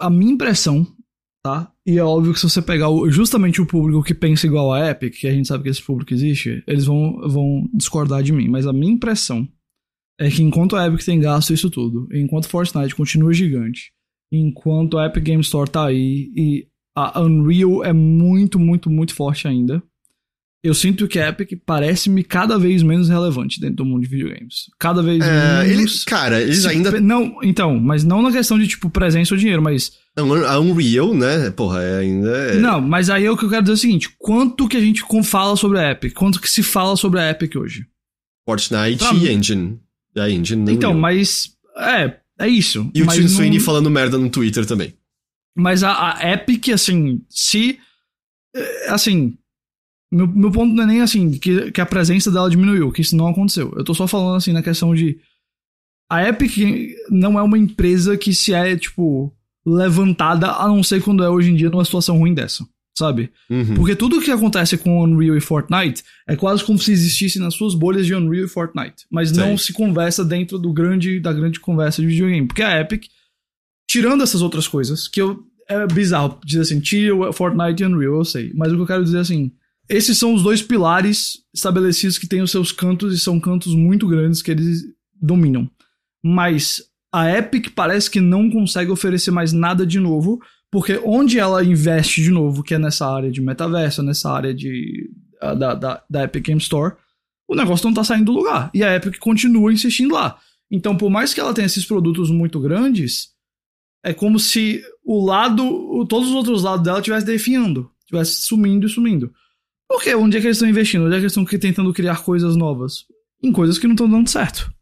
a minha impressão, tá? E é óbvio que se você pegar o, justamente o público que pensa igual a Epic, que a gente sabe que esse público existe, eles vão, vão discordar de mim. Mas a minha impressão é que enquanto a Epic tem gasto isso tudo, enquanto Fortnite continua gigante, enquanto a Epic Game Store tá aí e a Unreal é muito, muito, muito forte ainda. Eu sinto que a Epic parece-me cada vez menos relevante dentro do mundo de videogames. Cada vez é, menos. Eles, cara, eles ainda. Não, então, mas não na questão de, tipo, presença ou dinheiro, mas. A Unreal, né? Porra, é ainda. É... Não, mas aí é o que eu quero dizer é o seguinte: quanto que a gente fala sobre a Epic? Quanto que se fala sobre a Epic hoje? Fortnite pra e Engine. A Engine nem Então, mas. É, é isso. E o Tim Sweeney falando merda no Twitter também. Mas a, a Epic, assim, se. É, assim. Meu, meu ponto não é nem assim que, que a presença dela diminuiu, que isso não aconteceu. Eu tô só falando assim na questão de. A Epic não é uma empresa que se é, tipo, levantada, a não ser quando é hoje em dia numa situação ruim dessa sabe? Uhum. Porque tudo que acontece com Unreal e Fortnite é quase como se existisse nas suas bolhas de Unreal e Fortnite, mas Sim. não se conversa dentro do grande da grande conversa de videogame, porque a Epic tirando essas outras coisas, que eu é bizarro dizer assim, tira o Fortnite e Unreal, eu sei, mas o que eu quero dizer assim, esses são os dois pilares estabelecidos que têm os seus cantos e são cantos muito grandes que eles dominam. Mas a Epic parece que não consegue oferecer mais nada de novo, porque onde ela investe de novo, que é nessa área de metaverso, nessa área de, da, da, da Epic Game Store, o negócio não tá saindo do lugar. E a Epic continua insistindo lá. Então, por mais que ela tenha esses produtos muito grandes, é como se o lado, todos os outros lados dela estivesse definhando, estivesse sumindo e sumindo. Porque onde é que eles estão investindo? Onde é que eles estão tentando criar coisas novas? Em coisas que não estão dando certo.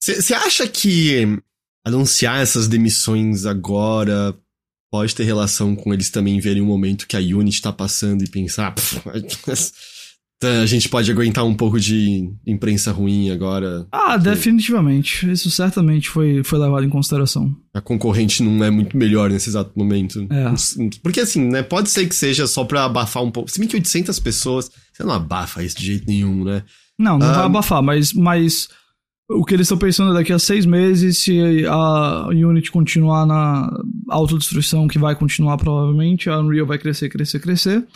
Você acha que anunciar essas demissões agora pode ter relação com eles também verem o momento que a Unity tá passando e pensar, a gente pode aguentar um pouco de imprensa ruim agora. Ah, definitivamente. Isso certamente foi, foi levado em consideração. A concorrente não é muito melhor nesse exato momento. É. Porque assim, né, pode ser que seja só pra abafar um pouco. Se bem que 800 pessoas, você não abafa isso de jeito nenhum, né? Não, não um... vai abafar, mas, mas o que eles estão pensando daqui a seis meses, se a Unity continuar na autodestruição, que vai continuar provavelmente, a Unreal vai crescer, crescer, crescer.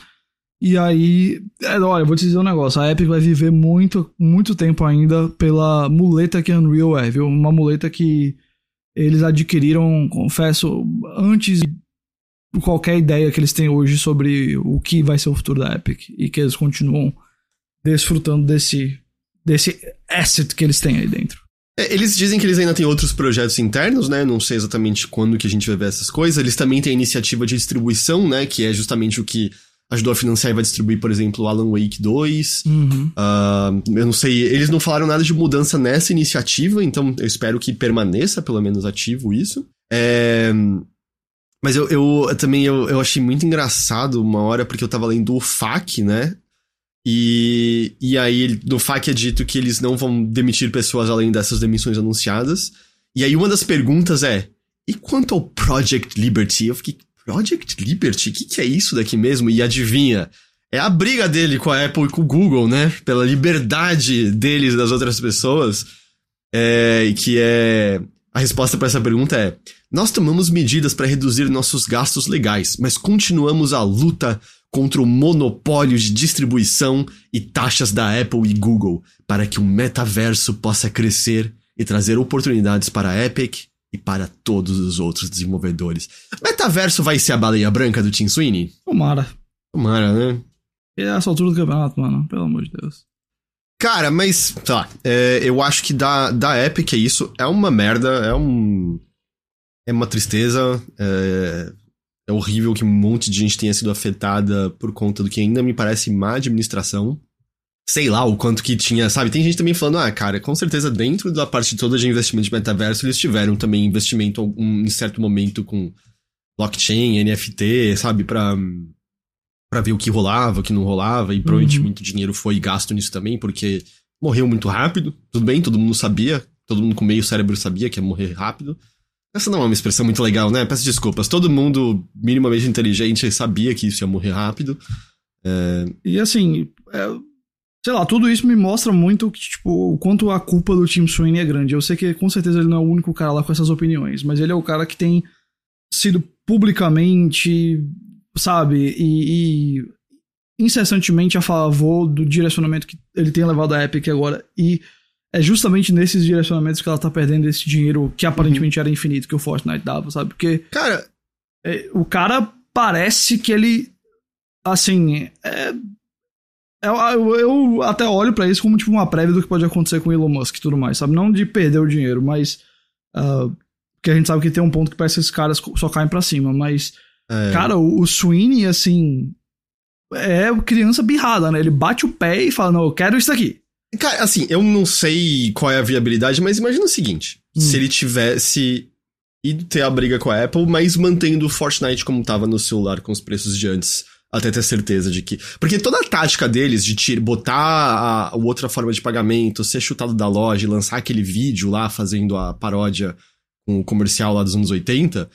E aí, é, olha, vou te dizer um negócio, a Epic vai viver muito, muito tempo ainda pela muleta que a Unreal é, viu? Uma muleta que eles adquiriram, confesso, antes de qualquer ideia que eles têm hoje sobre o que vai ser o futuro da Epic. E que eles continuam desfrutando desse desse asset que eles têm aí dentro. É, eles dizem que eles ainda têm outros projetos internos, né? Não sei exatamente quando que a gente vai ver essas coisas. Eles também têm a iniciativa de distribuição, né? Que é justamente o que ajudou a financiar e vai distribuir, por exemplo, o Alan Wake 2. Uhum. Uh, eu não sei, eles não falaram nada de mudança nessa iniciativa, então eu espero que permaneça pelo menos ativo isso. É... Mas eu, eu também eu, eu achei muito engraçado uma hora, porque eu tava lendo o FAQ, né? E, e aí, no FAQ é dito que eles não vão demitir pessoas além dessas demissões anunciadas. E aí, uma das perguntas é: e quanto ao Project Liberty? Eu fiquei, Project Liberty? O que, que é isso daqui mesmo? E adivinha? É a briga dele com a Apple e com o Google, né? Pela liberdade deles e das outras pessoas. É, que é. A resposta para essa pergunta é: Nós tomamos medidas para reduzir nossos gastos legais, mas continuamos a luta contra o monopólio de distribuição e taxas da Apple e Google para que o metaverso possa crescer e trazer oportunidades para a Epic e para todos os outros desenvolvedores. Metaverso vai ser a baleia branca do Tim Sweeney? Tomara. Tomara, né? É essa altura do campeonato, mano. Pelo amor de Deus. Cara, mas, tá. É, eu acho que da, da Epic é isso. É uma merda, é um. É uma tristeza. É, é horrível que um monte de gente tenha sido afetada por conta do que ainda me parece má administração sei lá, o quanto que tinha, sabe? Tem gente também falando, ah, cara, com certeza dentro da parte toda de investimento de metaverso, eles tiveram também investimento um, em certo momento com blockchain, NFT, sabe? Pra, pra ver o que rolava, o que não rolava, e provavelmente uhum. muito dinheiro foi gasto nisso também, porque morreu muito rápido. Tudo bem, todo mundo sabia, todo mundo com meio cérebro sabia que ia morrer rápido. Essa não é uma expressão muito legal, né? Peço desculpas. Todo mundo minimamente inteligente sabia que isso ia morrer rápido. É... E assim, é Sei lá, tudo isso me mostra muito que, tipo, o quanto a culpa do Tim Sweeney é grande. Eu sei que com certeza ele não é o único cara lá com essas opiniões, mas ele é o cara que tem sido publicamente, sabe, e, e incessantemente a favor do direcionamento que ele tem levado a Epic agora. E é justamente nesses direcionamentos que ela tá perdendo esse dinheiro que aparentemente uhum. era infinito que o Fortnite dava, sabe? Porque. Cara. É, o cara parece que ele. Assim. É, eu, eu, eu até olho para isso como tipo uma prévia do que pode acontecer com o Elon Musk e tudo mais, sabe? Não de perder o dinheiro, mas. Uh, porque a gente sabe que tem um ponto que parece que esses caras só caem para cima, mas. É. Cara, o, o Sweeney, assim. É criança birrada, né? Ele bate o pé e fala: Não, eu quero isso aqui. Cara, assim, eu não sei qual é a viabilidade, mas imagina o seguinte: hum. se ele tivesse ido ter a briga com a Apple, mas mantendo o Fortnite como tava no celular com os preços de antes até ter certeza de que. Porque toda a tática deles de tira, botar a, a, outra forma de pagamento, ser chutado da loja e lançar aquele vídeo lá fazendo a paródia com o comercial lá dos anos 80.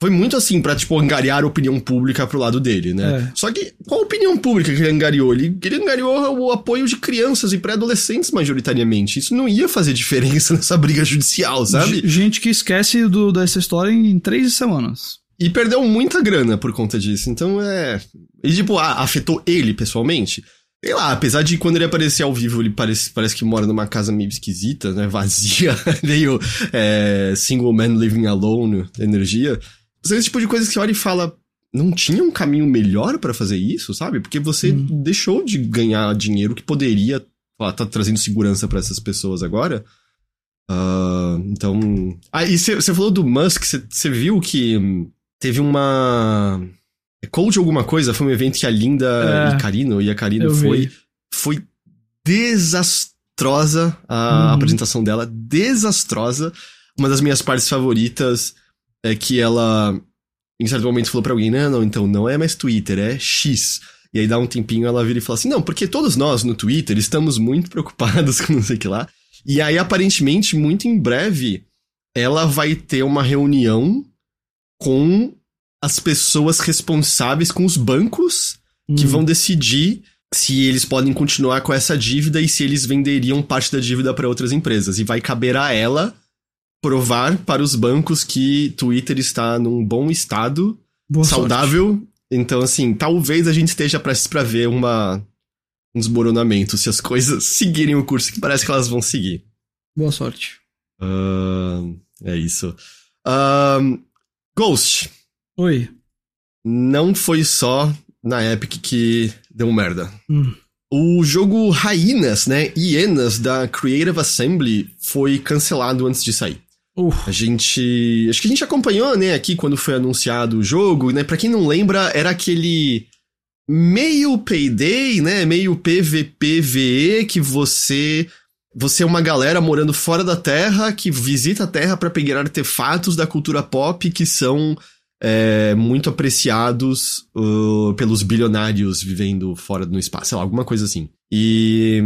Foi muito assim pra, tipo, angariar a opinião pública pro lado dele, né? É. Só que qual a opinião pública que ele angariou? Ele, ele angariou o apoio de crianças e pré-adolescentes, majoritariamente. Isso não ia fazer diferença <laughs> nessa briga judicial, sabe? Gente que esquece do, dessa história em três semanas. E perdeu muita grana por conta disso. Então é. E tipo, ah, afetou ele pessoalmente. Sei lá, apesar de quando ele aparecer ao vivo, ele parece, parece que mora numa casa meio esquisita, né? <laughs> Vazia, <laughs> meio é, single man living alone, energia. São esse tipo de coisas que você olha e fala. Não tinha um caminho melhor para fazer isso, sabe? Porque você hum. deixou de ganhar dinheiro que poderia estar tá trazendo segurança para essas pessoas agora. Uh, então. Ah, e você falou do Musk, você viu que Teve uma. É Cold alguma coisa, foi um evento que a Linda é, e Carino, e a Carino foi. Vi. Foi desastrosa a uhum. apresentação dela, desastrosa. Uma das minhas partes favoritas é que ela, em certo momento, falou pra alguém: não, não, então não é mais Twitter, é X. E aí dá um tempinho ela vira e fala assim: não, porque todos nós no Twitter estamos muito <laughs> preocupados com não sei o que lá. E aí, aparentemente, muito em breve, ela vai ter uma reunião com as pessoas responsáveis, com os bancos hum. que vão decidir se eles podem continuar com essa dívida e se eles venderiam parte da dívida para outras empresas. E vai caber a ela provar para os bancos que Twitter está num bom estado, Boa saudável. Sorte. Então, assim, talvez a gente esteja prestes para ver uma, um desmoronamento se as coisas <laughs> seguirem o curso que parece que elas vão seguir. Boa sorte. Uh, é isso. Uh, Ghost. Oi. Não foi só na Epic que deu merda. Hum. O jogo Hyenas, né? Hienas da Creative Assembly foi cancelado antes de sair. Uh. A gente. Acho que a gente acompanhou, né, aqui quando foi anunciado o jogo, né? Pra quem não lembra, era aquele meio Payday, né? Meio PVPVE que você você é uma galera morando fora da Terra que visita a Terra para pegar artefatos da cultura pop que são é, muito apreciados uh, pelos bilionários vivendo fora no espaço, sei lá, alguma coisa assim. E,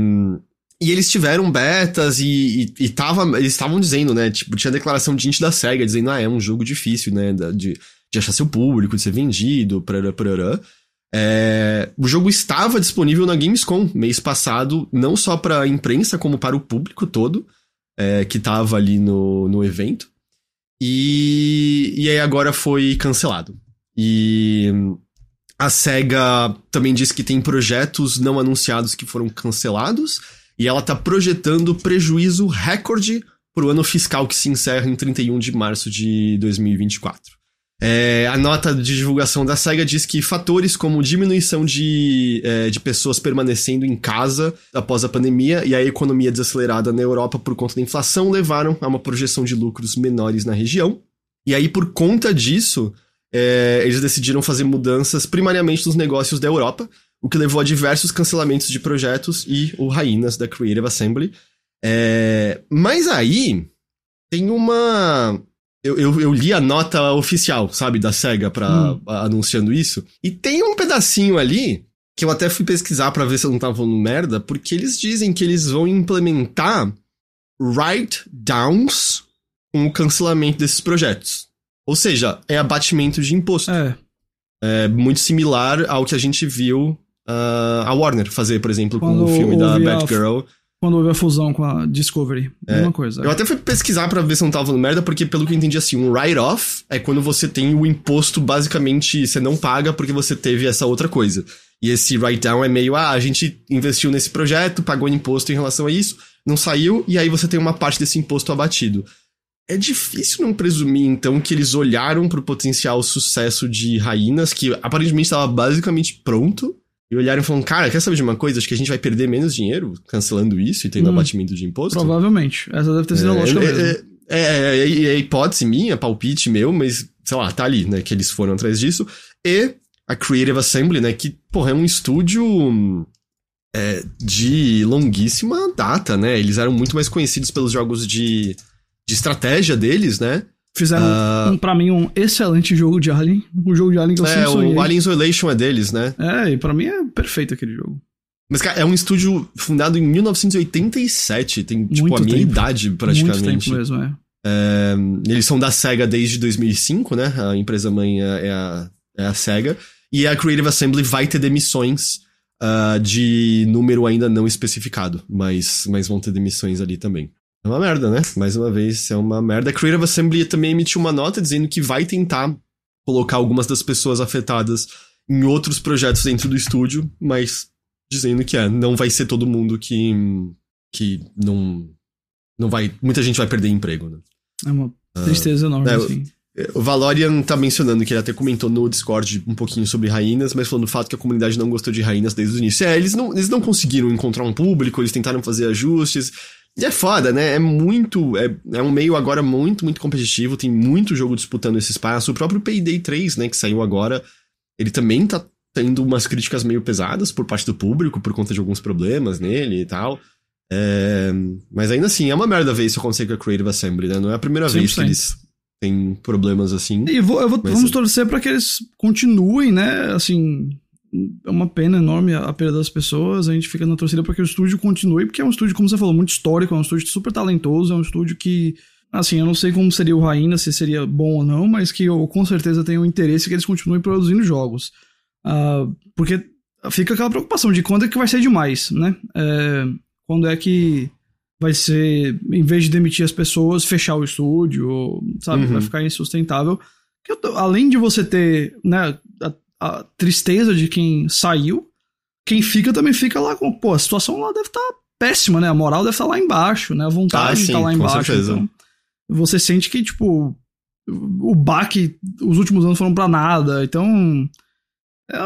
e eles tiveram betas e, e, e tava, eles estavam dizendo, né? Tipo, tinha declaração de gente da SEGA dizendo, ah, é um jogo difícil, né? De, de achar seu público, de ser vendido, parará, parará. É, o jogo estava disponível na Gamescom mês passado, não só para a imprensa, como para o público todo é, que estava ali no, no evento. E, e aí agora foi cancelado. E A SEGA também disse que tem projetos não anunciados que foram cancelados. E ela tá projetando prejuízo recorde pro ano fiscal que se encerra em 31 de março de 2024. É, a nota de divulgação da SEGA diz que fatores como diminuição de, é, de pessoas permanecendo em casa após a pandemia e a economia desacelerada na Europa por conta da inflação levaram a uma projeção de lucros menores na região. E aí, por conta disso, é, eles decidiram fazer mudanças primariamente nos negócios da Europa, o que levou a diversos cancelamentos de projetos e o Rainas da Creative Assembly. É, mas aí tem uma eu, eu, eu, li a nota oficial, sabe, da SEGA pra, hum. anunciando isso. E tem um pedacinho ali que eu até fui pesquisar para ver se eu não tava falando merda, porque eles dizem que eles vão implementar write-downs com o cancelamento desses projetos. Ou seja, é abatimento de imposto. É. É muito similar ao que a gente viu uh, a Warner fazer, por exemplo, Quando com o filme da Batgirl. A quando houve a fusão com a Discovery. É. Mesma coisa. Eu até fui pesquisar para ver se não tava falando merda, porque pelo que eu entendi, assim, um write-off é quando você tem o imposto, basicamente, você não paga porque você teve essa outra coisa. E esse write-down é meio, ah, a gente investiu nesse projeto, pagou imposto em relação a isso, não saiu, e aí você tem uma parte desse imposto abatido. É difícil não presumir, então, que eles olharam pro potencial sucesso de Raínas, que aparentemente estava basicamente pronto, e olharam e falaram, cara, quer saber de uma coisa? Acho que a gente vai perder menos dinheiro cancelando isso e tendo hum, abatimento de imposto. Provavelmente. Essa deve ter sido a é, lógica é, mesmo. É, é, é, é, hipótese minha, palpite meu, mas, sei lá, tá ali, né? Que eles foram atrás disso. E a Creative Assembly, né? Que, porra, é um estúdio é, de longuíssima data, né? Eles eram muito mais conhecidos pelos jogos de, de estratégia deles, né? Fizeram, uh, um, pra mim, um excelente jogo de Alien. Um jogo de Alien que eu é, sempre sonhei. o Alien Isolation é deles, né? É, e pra mim é perfeito aquele jogo. Mas, cara, é um estúdio fundado em 1987. Tem, tipo, Muito a minha tempo. idade, praticamente. Muito tempo mesmo, é. é. Eles são da SEGA desde 2005, né? A empresa mãe é, é a, é a SEGA. E a Creative Assembly vai ter demissões uh, de número ainda não especificado. Mas, mas vão ter demissões ali também. É uma merda, né? Mais uma vez, é uma merda. A Creative Assembly também emitiu uma nota dizendo que vai tentar colocar algumas das pessoas afetadas em outros projetos dentro do estúdio, mas dizendo que é, não vai ser todo mundo que que não não vai, muita gente vai perder emprego, né? É uma tristeza enorme, é, assim. O Valorian tá mencionando que ele até comentou no Discord um pouquinho sobre Rainhas, mas falando do fato que a comunidade não gostou de Rainhas desde o início. É, eles não, eles não conseguiram encontrar um público, eles tentaram fazer ajustes, e é foda, né? É muito. É, é um meio agora muito, muito competitivo. Tem muito jogo disputando esse espaço. O próprio Payday 3, né, que saiu agora, ele também tá tendo umas críticas meio pesadas por parte do público, por conta de alguns problemas nele e tal. É... Mas ainda assim, é uma merda ver isso acontecer com a Creative Assembly, né? Não é a primeira 100%. vez que eles têm problemas assim. E vou, vou, vamos é... torcer para que eles continuem, né? Assim, é uma pena enorme a perda das pessoas. A gente fica na torcida para que o estúdio continue, porque é um estúdio, como você falou, muito histórico, é um estúdio super talentoso, é um estúdio que. Assim, eu não sei como seria o Raina, se seria bom ou não, mas que eu com certeza tenho interesse que eles continuem produzindo jogos. Uh, porque fica aquela preocupação de quando é que vai ser demais, né? É, quando é que vai ser, em vez de demitir as pessoas, fechar o estúdio, sabe? Uhum. Vai ficar insustentável. além de você ter, né, a tristeza de quem saiu, quem fica também fica lá com, pô, a situação lá deve estar tá péssima, né? A moral deve estar tá lá embaixo, né? A vontade ah, de estar tá lá embaixo. Então, você sente que, tipo, o baque, os últimos anos foram para nada. Então, é,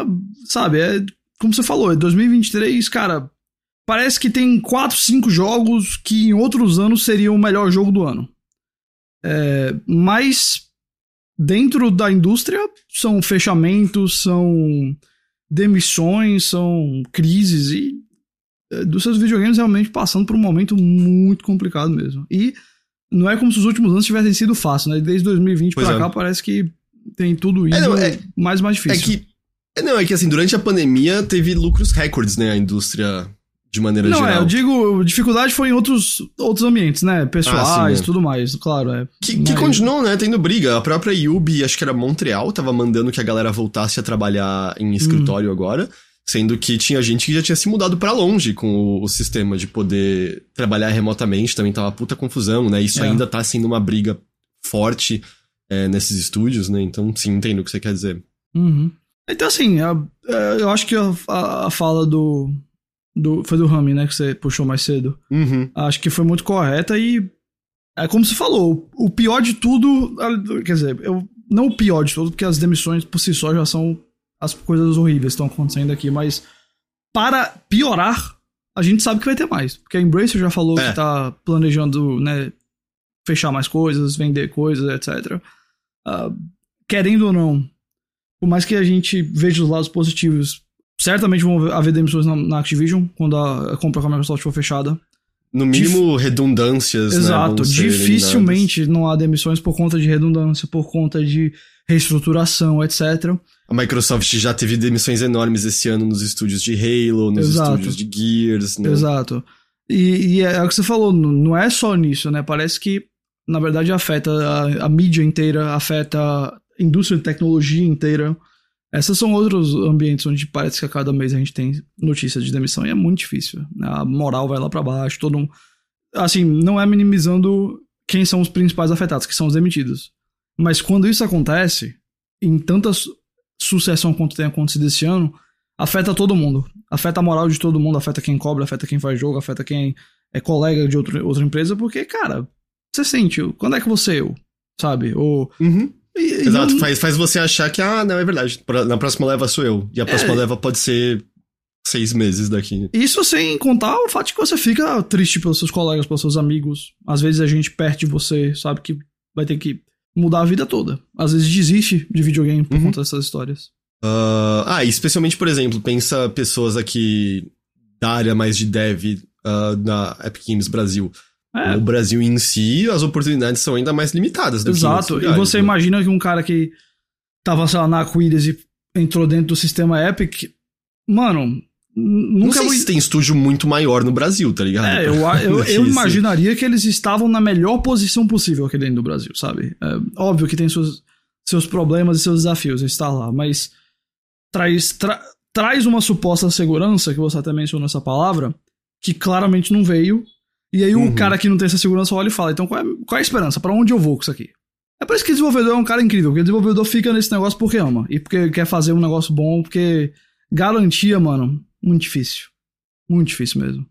sabe, é como você falou, é 2023, cara, parece que tem 4, 5 jogos que em outros anos seriam o melhor jogo do ano. É, mas dentro da indústria são fechamentos, são demissões, são crises e é, dos seus videogames realmente passando por um momento muito complicado mesmo. E não é como se os últimos anos tivessem sido fáceis, né? Desde 2020 pois pra é. cá parece que tem tudo isso é, não, é, mais mais difícil. É que, é, não, é que assim, durante a pandemia teve lucros recordes, né? A indústria de maneira não, geral. Não, é, eu digo, dificuldade foi em outros, outros ambientes, né? Pessoais, ah, sim, é. tudo mais, claro. É, que, que continuam, né? Tendo briga. A própria Yubi, acho que era Montreal, tava mandando que a galera voltasse a trabalhar em escritório hum. agora. Sendo que tinha gente que já tinha se mudado para longe com o, o, sistema de poder trabalhar remotamente, também tava puta confusão, né? Isso é. ainda tá sendo uma briga forte é, nesses estúdios, né? Então, sim, entendo o que você quer dizer. Uhum. Então, assim, a, a, eu acho que a, a, fala do, do. Foi do Rami, né? Que você puxou mais cedo. Uhum. Acho que foi muito correta e. É como você falou, o pior de tudo. Quer dizer, eu, não o pior de tudo, porque as demissões por si só já são as coisas horríveis que estão acontecendo aqui, mas para piorar, a gente sabe que vai ter mais. Porque a Embracer já falou é. que tá planejando, né, fechar mais coisas, vender coisas, etc. Uh, ah, querendo ou não, por mais que a gente veja os lados positivos, certamente vão haver demissões na, na Activision quando a, a, compra com a Microsoft for fechada. No mínimo, Dif redundâncias. Né, Exato. Né, dificilmente não há demissões por conta de redundância, por conta de reestruturação, etc. A Microsoft já teve demissões enormes esse ano nos estúdios de Halo, nos Exato. estúdios de Gears, né? Exato. E, e, é o que você falou, não é só nisso, né? Parece que, na verdade, afeta a, a mídia inteira, afeta a indústria de tecnologia inteira. Esses são outros ambientes onde parece que a cada mês a gente tem notícias de demissão e é muito difícil. Né? A moral vai lá para baixo, todo mundo. Assim, não é minimizando quem são os principais afetados, que são os demitidos. Mas quando isso acontece, em tanta sucessão quanto tem acontecido esse ano, afeta todo mundo. Afeta a moral de todo mundo, afeta quem cobra, afeta quem faz jogo, afeta quem é colega de outro, outra empresa, porque, cara, você sente, quando é que você eu, sabe? Ou. Uhum. Exato, faz, faz você achar que, ah, não, é verdade, na próxima leva sou eu. E a próxima é... leva pode ser seis meses daqui. Isso sem contar o fato de que você fica triste pelos seus colegas, pelos seus amigos. Às vezes a gente perto de você, sabe que vai ter que mudar a vida toda. Às vezes desiste de videogame por uhum. conta dessas histórias. Uh, ah, especialmente, por exemplo, pensa pessoas aqui da área mais de dev uh, na Epic Games Brasil. É. O Brasil em si, as oportunidades são ainda mais limitadas. Do Exato. Lugares, e você né? imagina que um cara que tava, sei lá, na Aquiles e entrou dentro do sistema Epic, mano, Nunca não sei se tem estúdio muito maior no Brasil, tá ligado? É, eu, <laughs> eu, eu imaginaria que eles estavam na melhor posição possível aqui dentro do Brasil, sabe? É, óbvio que tem seus, seus problemas e seus desafios estar lá, mas traz, tra, traz uma suposta segurança, que você até mencionou essa palavra, que claramente não veio. E aí uhum. o cara que não tem essa segurança olha e fala, então qual é, qual é a esperança? para onde eu vou com isso aqui? É por isso que o desenvolvedor é um cara incrível, porque o desenvolvedor fica nesse negócio porque ama. E porque quer fazer um negócio bom, porque garantia, mano, muito difícil. Muito difícil mesmo.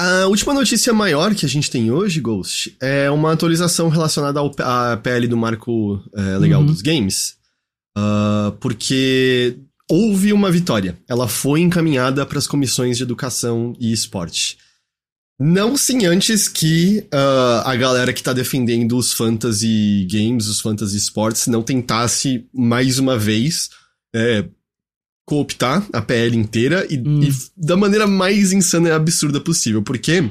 A última notícia maior que a gente tem hoje, Ghost, é uma atualização relacionada ao, à PL do marco é, legal uhum. dos games. Uh, porque houve uma vitória. Ela foi encaminhada para as comissões de educação e esporte. Não sem antes que uh, a galera que tá defendendo os fantasy games, os fantasy sports, não tentasse mais uma vez é, cooptar a PL inteira e, hum. e da maneira mais insana e absurda possível. Porque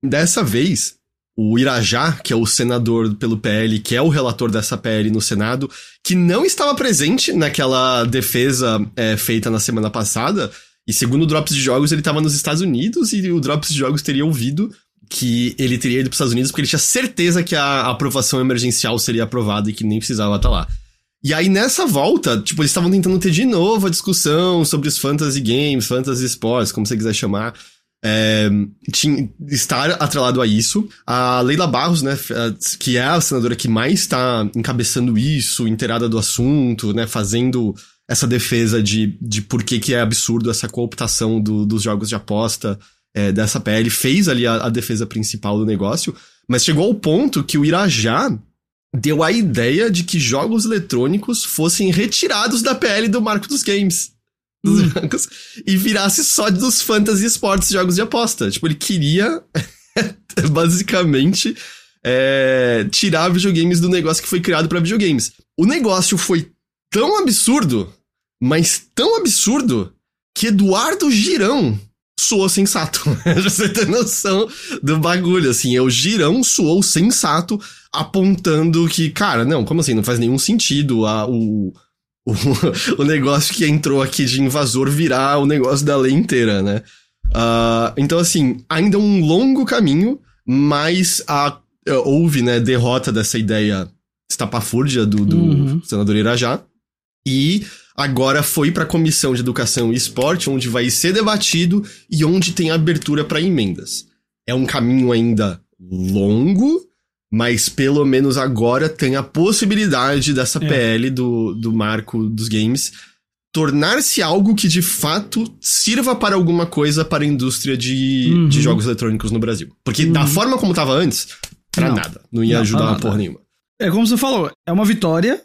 dessa vez, o Irajá, que é o senador pelo PL, que é o relator dessa PL no Senado, que não estava presente naquela defesa é, feita na semana passada, e segundo o Drops de Jogos, ele estava nos Estados Unidos e o Drops de Jogos teria ouvido que ele teria ido para os Estados Unidos porque ele tinha certeza que a aprovação emergencial seria aprovada e que nem precisava estar lá. E aí, nessa volta, tipo, eles estavam tentando ter de novo a discussão sobre os fantasy games, fantasy sports, como você quiser chamar. É, tinha, estar atrelado a isso. A Leila Barros, né, que é a senadora que mais está encabeçando isso, inteirada do assunto, né, fazendo essa defesa de, de por que, que é absurdo essa cooptação do, dos jogos de aposta é, dessa PL, fez ali a, a defesa principal do negócio, mas chegou ao ponto que o Irajá deu a ideia de que jogos eletrônicos fossem retirados da PL do marco dos games. Dos hum. jogos, e virasse só dos fantasy sports jogos de aposta. Tipo, ele queria <laughs> basicamente é, tirar videogames do negócio que foi criado para videogames. O negócio foi tão absurdo, mas tão absurdo, que Eduardo Girão soou sensato. <laughs> Você tem noção do bagulho, assim. É o Girão soou sensato apontando que, cara, não, como assim? Não faz nenhum sentido a, o, o, <laughs> o negócio que entrou aqui de invasor virar o negócio da lei inteira, né? Uh, então, assim, ainda um longo caminho, mas a, houve, né, derrota dessa ideia estapafúrdia do, do uhum. senador Irajá. E agora foi para a Comissão de Educação e Esporte, onde vai ser debatido e onde tem abertura para emendas. É um caminho ainda longo, mas pelo menos agora tem a possibilidade dessa é. PL do, do marco dos games tornar-se algo que de fato sirva para alguma coisa para a indústria de, Uhum. de jogos eletrônicos no Brasil. Porque da Uhum. forma como tava antes, Não. nada. Não ia Não, ajudar nada. porra nenhuma. É como você falou, é uma vitória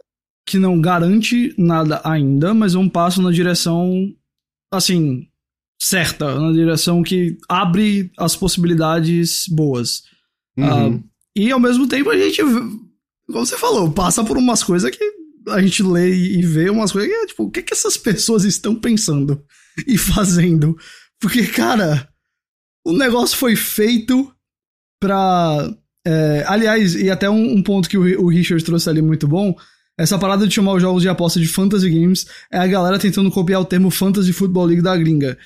que não garante nada ainda, mas é um passo na direção, assim, certa, na direção que abre as possibilidades boas. Uhum. Ah, e ao mesmo tempo a gente, como você falou, passa por umas coisas que a gente lê e vê umas coisas que é tipo, o que, que essas pessoas estão pensando e fazendo? Porque, cara, o negócio foi feito pra. é, aliás, e até um, um ponto que o, o Richard trouxe ali muito bom. Essa parada de chamar os jogos de aposta de fantasy games é a galera tentando copiar o termo Fantasy Football League da gringa.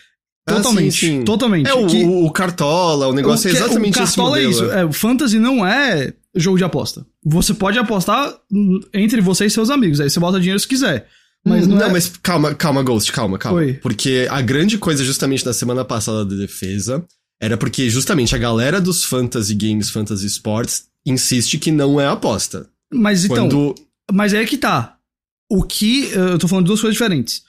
Ah, Totalmente. sim, sim. Totalmente. É, o, Que- o Cartola, o negócio o é que- exatamente o esse Cartola é isso. É, o fantasy não é jogo de aposta. Você pode apostar entre você e seus amigos. Aí você bota dinheiro se quiser. Mas Hum, não, não, é... mas calma, calma, Ghost, calma, calma. Oi. Porque a grande coisa, justamente na semana passada da defesa, era porque justamente a galera dos fantasy games, fantasy sports, insiste que não é aposta. Mas então, Quando. Mas é que tá. O que. eh, Eu tô falando de duas coisas diferentes.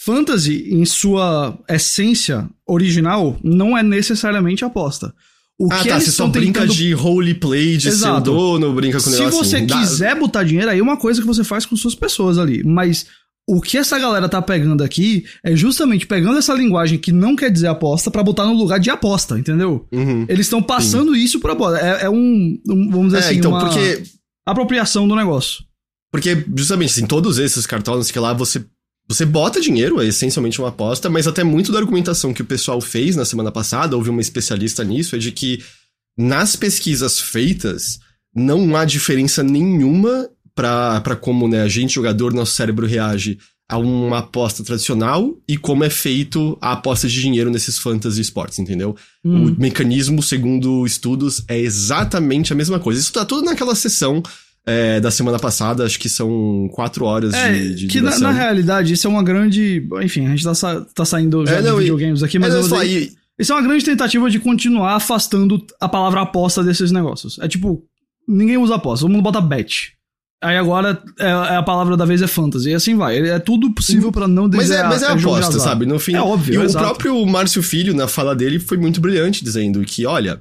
Fantasy, em sua essência original, não é necessariamente aposta. O ah, que tá, eles você só brinca tentando de roleplay, de Exato. dono, brinca com o Se negócio você assim. Dá- quiser botar dinheiro, aí é uma coisa que você faz com suas pessoas ali. Mas o que essa galera tá pegando aqui é justamente pegando essa linguagem que não quer dizer aposta pra botar no lugar de aposta, entendeu? Uhum. Eles estão passando isso por aposta. É, é um, um, vamos dizer É, assim, então, uma porque apropriação do negócio. Porque, justamente, assim, todos esses cartões que lá você, você bota dinheiro, é essencialmente uma aposta, mas até muito da argumentação que o pessoal fez na semana passada, houve uma especialista nisso, é de que nas pesquisas feitas não há diferença nenhuma para como né, a gente, jogador, nosso cérebro reage a uma aposta tradicional e como é feito a aposta de dinheiro nesses fantasy sports, entendeu? Hum. O mecanismo, segundo estudos, é exatamente a mesma coisa. Isso tá tudo naquela sessão é, da semana passada, acho que são quatro horas É, de, de que na, na realidade isso é uma grande. Enfim, a gente tá, sa- tá saindo já É, não, de videogames aqui, mas É, eu vou dizer- isso é uma grande tentativa de continuar afastando a palavra aposta desses negócios. É tipo, ninguém usa aposta, todo mundo bota bet. Aí agora é, é a palavra da vez é fantasy, e assim vai. É tudo possível pra não mas dizer é, mas é de aposta, sabe? No fim, É óbvio, E o exato. próprio Márcio Filho, na fala dele, foi muito brilhante, dizendo que, olha,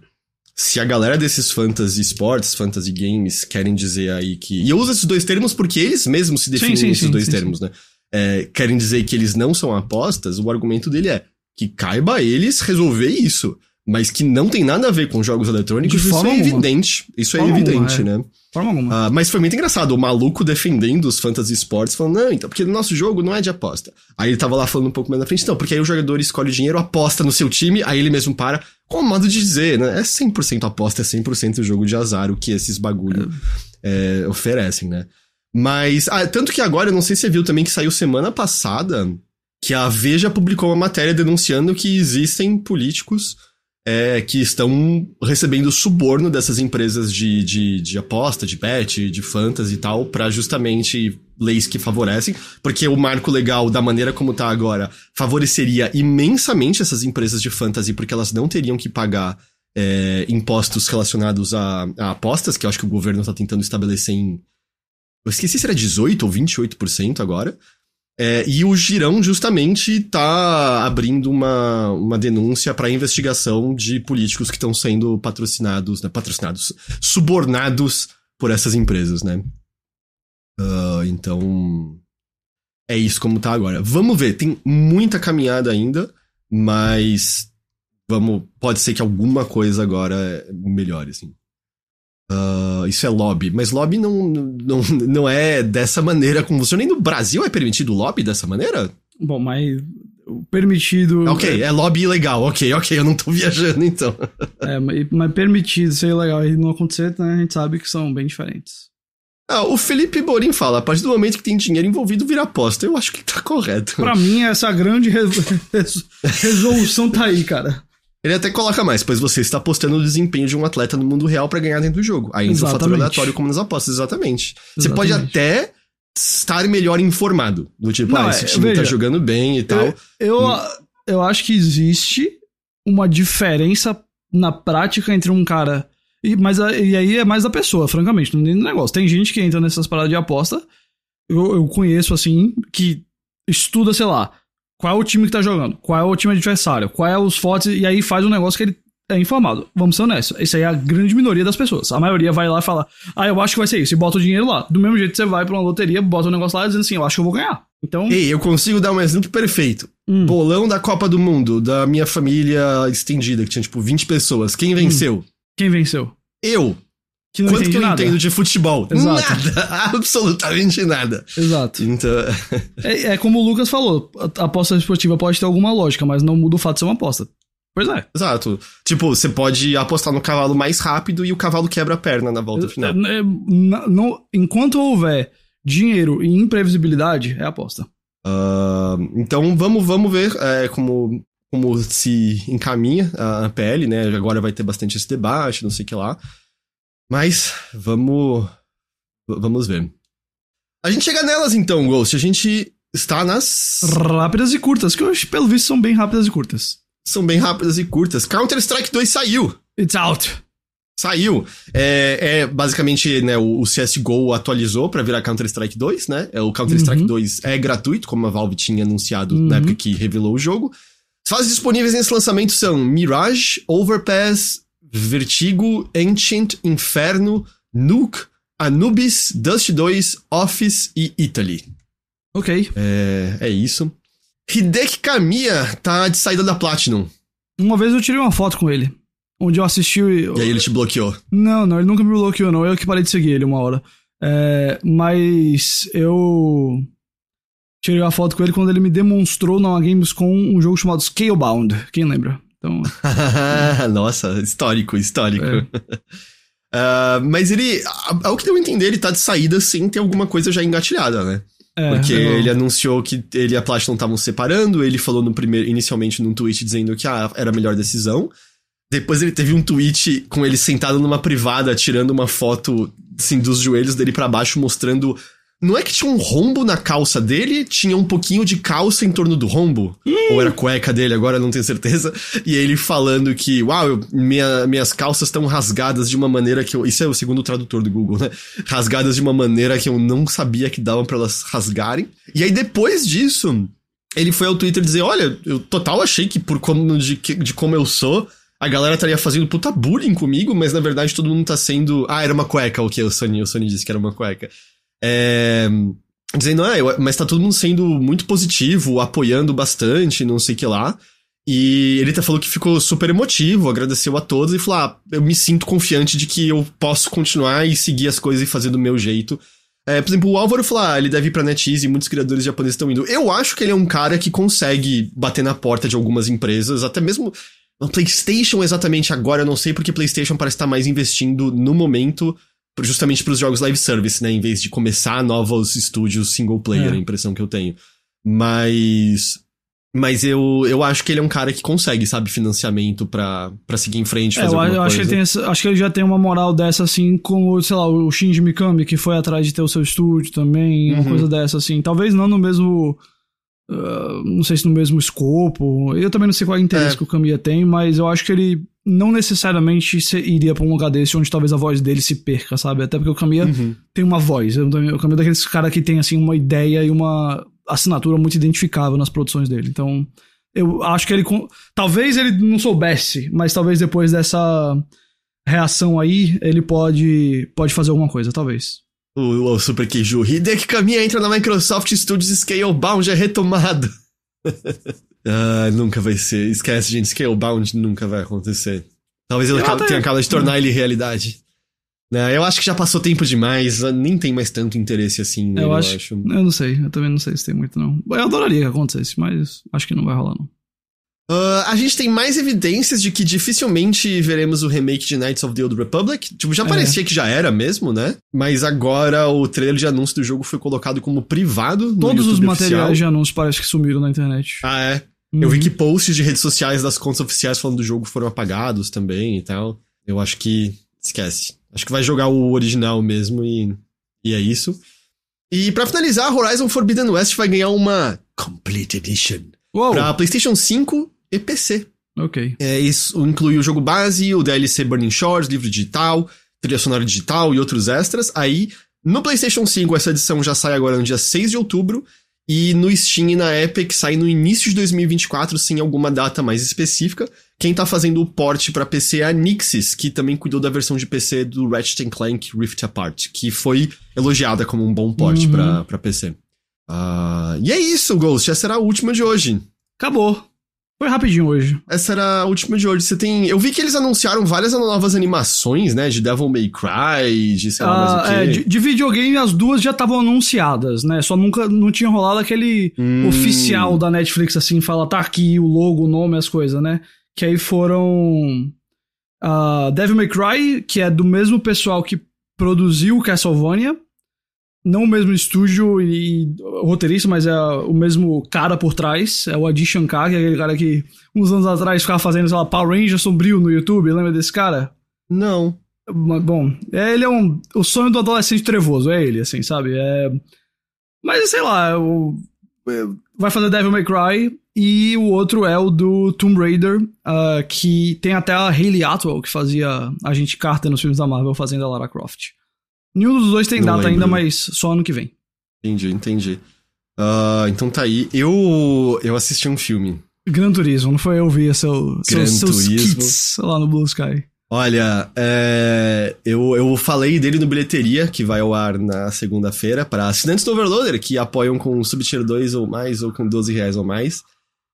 se a galera desses fantasy sports, fantasy games, querem dizer aí que. E eu uso esses dois termos porque eles mesmos se definem sim, esses sim, dois sim, termos, né? É, querem dizer que eles não são apostas, o argumento dele é que caiba a eles resolver isso. Mas que não tem nada a ver com jogos eletrônicos, De isso forma é alguma. evidente. Isso é evidente, alguma, né? Forma alguma. Ah, mas foi muito engraçado, o maluco defendendo os fantasy sports, falando, não, então, porque o nosso jogo não é de aposta. Aí ele tava lá falando um pouco mais na frente, não, porque aí o jogador escolhe o dinheiro, aposta no seu time, aí ele mesmo para, com modo de dizer, né? É 100% aposta, é 100% jogo de azar, o que esses bagulho é, oferecem, né? Mas, ah, tanto que agora, eu não sei se você viu também que saiu semana passada, que a Veja publicou uma matéria denunciando que existem políticos é, que estão recebendo suborno dessas empresas de, de, de aposta, de bet, de fantasy e tal, pra justamente leis que favorecem, porque o marco legal, da maneira como tá agora, favoreceria imensamente essas empresas de fantasy, porque elas não teriam que pagar é, impostos relacionados a, a apostas, que eu acho que o governo tá tentando estabelecer em. Eu esqueci se era 18% ou 28% agora. É, e o Girão justamente tá abrindo uma, uma denúncia para investigação de políticos que estão sendo patrocinados, né, patrocinados, subornados por essas empresas, né? Ah, então, é isso como tá agora. Vamos ver, tem muita caminhada ainda, mas vamos, pode ser que alguma coisa agora melhore, assim. Ah, isso é lobby, mas lobby não, não, não é dessa maneira como funciona. Nem no Brasil é permitido lobby dessa maneira? Bom, mas permitido. Ok, é lobby ilegal, ok, ok, eu não tô <laughs> viajando então. É, mas, mas permitido ser legal e não acontecer, né, a gente sabe que são bem diferentes. Ah, o Felipe Borim fala: a partir do momento que tem dinheiro envolvido, vira aposta. Eu acho que tá correto. Pra mim, essa grande re- res- <laughs> resolução tá aí, cara. Ele até coloca mais, pois você está apostando no desempenho de um atleta no mundo real pra ganhar dentro do jogo. Aí entra o fator Exatamente. aleatório como nas apostas, exatamente. Você pode Exatamente. até estar melhor informado. Do tipo, Não, ah, esse é, time veja, tá jogando bem e tal. Eu, eu acho que existe uma diferença na prática entre um cara. E, mas e aí é mais da pessoa, francamente, não tem negócio. Tem gente que entra nessas paradas de aposta. Eu, eu conheço, assim, que estuda, sei lá, qual é o time que tá jogando, qual é o time adversário, qual é os fotos, e aí faz um negócio que ele é informado. Vamos ser honestos. Isso aí é a grande minoria das pessoas. A maioria vai lá e fala, ah, eu acho que vai ser isso, e bota o dinheiro lá. Do mesmo jeito que você vai pra uma loteria, bota o um negócio lá dizendo assim, eu acho que eu vou ganhar. Então. Ei, eu consigo dar um exemplo perfeito. Hum. Bolão da Copa do Mundo, da minha família estendida, que tinha tipo 20 pessoas. Quem venceu? Hum. Quem venceu? Eu. Que não Quanto que eu nada. entendo de futebol? <laughs> Exato. Nada. <laughs> Absolutamente nada. Exato. Então... é, é, como o Lucas falou, a aposta esportiva pode ter alguma lógica, mas não muda o fato de ser uma aposta. Pois é. Exato. Tipo, você pode apostar no cavalo mais rápido e o cavalo quebra a perna na volta final. É, não, enquanto houver dinheiro e imprevisibilidade, é aposta. Uh, então vamos, vamos ver é, como, como se encaminha a PL, né? Agora vai ter bastante esse debate, não sei o que lá. Mas vamos. Vamos ver. A gente chega nelas então, Ghost. A gente está nas. Rápidas e curtas, que hoje, pelo visto, são bem rápidas e curtas são bem rápidas e curtas. Counter-Strike 2 saiu. It's out. Saiu. É, é basicamente, né, o, o CSGO atualizou para virar Counter-Strike 2, né? É, o Counter-Strike uhum. 2 é gratuito, como a Valve tinha anunciado uhum. na época que revelou o jogo. As fases disponíveis nesse lançamento são Mirage, Overpass, Vertigo, Ancient, Inferno, Nuke, Anubis, Dust 2, Office e Italy. Ok. É, é isso. Hideki Kamiya tá de saída da Platinum. Uma vez eu tirei uma foto com ele. Onde eu assisti. E aí ele te bloqueou? Não, não, ele nunca me bloqueou, não. Eu que parei de seguir ele uma hora. É, mas eu. Tirei uma foto com ele quando ele me demonstrou na Games com um jogo chamado Scalebound. Quem lembra? Então. <laughs> Nossa, histórico, histórico. É. uh, <laughs> mas ele, ao que deu a entender, ele tá de saída sem ter alguma coisa já engatilhada, né? É, porque é ele anunciou que ele e a Platinum estavam separando, ele falou no primeiro, inicialmente num tweet dizendo que ah, era a melhor decisão. Depois ele teve um tweet com ele sentado numa privada, tirando uma foto assim, dos joelhos dele para baixo, mostrando não é que tinha um rombo na calça dele, tinha um pouquinho de calça em torno do rombo. Ou era cueca dele, agora não tenho certeza. E ele falando que, uau, minha, minhas calças estão rasgadas de uma maneira que eu. Isso é o segundo tradutor do Google, né? Rasgadas de uma maneira que eu não sabia que davam para elas rasgarem. E aí depois disso, ele foi ao Twitter dizer: Olha, eu total achei que por como de, de como eu sou, a galera estaria fazendo puta bullying comigo, mas na verdade todo mundo tá sendo. Ah, era uma cueca, o que? O Sony, o Sony disse que era uma cueca. É, dizendo, ah, mas tá todo mundo sendo muito positivo, apoiando bastante, não sei o que lá. E ele até falou que ficou super emotivo, agradeceu a todos e falou: ah, eu me sinto confiante de que eu posso continuar e seguir as coisas e fazer do meu jeito. É, por exemplo, o Álvaro falou: ah, ele deve ir pra NetEase e muitos criadores japoneses estão indo. Eu acho que ele é um cara que consegue bater na porta de algumas empresas, até mesmo. No PlayStation, exatamente agora, eu não sei porque PlayStation parece estar mais investindo no momento justamente para os jogos live service, né? Em vez de começar novos estúdios single player, é. a impressão que eu tenho. Mas. Mas eu, eu acho que ele é um cara que consegue, sabe, financiamento para seguir em frente, fazer é, eu, eu acho que, essa, acho que ele já tem uma moral dessa, assim, como, sei lá, o Shinji Mikami, que foi atrás de ter o seu estúdio também, uhum. uma coisa dessa, assim. Talvez não no mesmo. Uh, não sei se no mesmo escopo. Eu também não sei qual é o interesse é. que o Kamiya tem, mas eu acho que ele não necessariamente iria pra um lugar desse onde talvez a voz dele se perca, sabe? Até porque o Kamiya uhum. tem uma voz. O Kamiya é daqueles cara que tem, assim, uma ideia e uma assinatura muito identificável nas produções dele. Então, eu acho que ele. Talvez ele não soubesse, mas talvez depois dessa reação aí, ele pode, pode fazer alguma coisa, talvez. O, o Super Keiju. Hideki Kamiya entra na Microsoft Studios Scalebound é retomado. <laughs> Ah, nunca vai ser. Esquece, gente. Scalebound nunca vai acontecer. Talvez ele acabe, tenha acabado de tornar ele realidade. Né? Eu acho que já passou tempo demais, nem tem mais tanto interesse assim nele, eu, acho, eu acho. Eu não sei, eu também não sei se tem muito, não. Eu adoraria que acontecesse, mas acho que não vai rolar, não. Uh, a gente tem mais evidências de que dificilmente veremos o remake de Knights of the Old Republic. Tipo, já é. parecia que já era mesmo, né? Mas agora o trailer de anúncio do jogo foi colocado como privado. Todos os materiais oficial. de anúncio parece que sumiram na internet. Ah, é? Uhum. Eu vi que posts de redes sociais das contas oficiais falando do jogo foram apagados também e tal. Eu acho que. Esquece. Acho que vai jogar o original mesmo e. E é isso. E para finalizar, Horizon Forbidden West vai ganhar uma Complete Edition. Uou. Pra PlayStation 5 e PC. Ok. É, isso inclui o jogo base, o DLC Burning Shores, livro digital, trilha sonora digital e outros extras. Aí, no PlayStation 5, essa edição já sai agora no dia 6 de outubro. E no Steam e na Epic sai no início de 2024, sem alguma data mais específica. Quem tá fazendo o port para PC é a Nixis, que também cuidou da versão de PC do Ratchet Clank Rift Apart, que foi elogiada como um bom port Uhum. pra, pra PC. Ah, e é isso, Ghost. Essa era a última de hoje. Acabou. Foi rapidinho hoje. Essa era a última de hoje. Você tem. Eu vi que eles anunciaram várias novas animações, né? De Devil May Cry, de sei lá Ah, mais o é, quê. de, de videogame, as duas já estavam anunciadas, né? Só nunca não tinha rolado aquele Hum. oficial da Netflix, assim, fala, tá aqui o logo, o nome, as coisas, né? Que aí foram. ah, Devil May Cry, que é do mesmo pessoal que produziu Castlevania. Não o mesmo estúdio e, e roteirista, mas é o mesmo cara por trás. É o Adi Shankar, que é aquele cara que uns anos atrás ficava fazendo, sei lá, Power Ranger sombrio no YouTube. Lembra desse cara? Não. Bom, é, ele é um. O sonho do adolescente trevoso, é ele, assim, sabe? É. Mas sei lá, o, é, vai fazer Devil May Cry e o outro é o do Tomb Raider, ah, que tem até a Hayley Atwell, que fazia a gente Carter nos filmes da Marvel, fazendo a Lara Croft. Nenhum dos dois tem Não data lembro. ainda, mas só ano que vem. Entendi, entendi. Ah, então tá aí. Eu, eu assisti um filme. Gran Turismo, não foi eu ver seu, Gran seus, seus Turismo. kits lá no Blue Sky. Olha, é, eu, eu falei dele no Bilheteria, que vai ao ar na segunda-feira, para assinantes do Overloader, que apoiam com Subtier 2 ou mais, ou com 12 reais ou mais.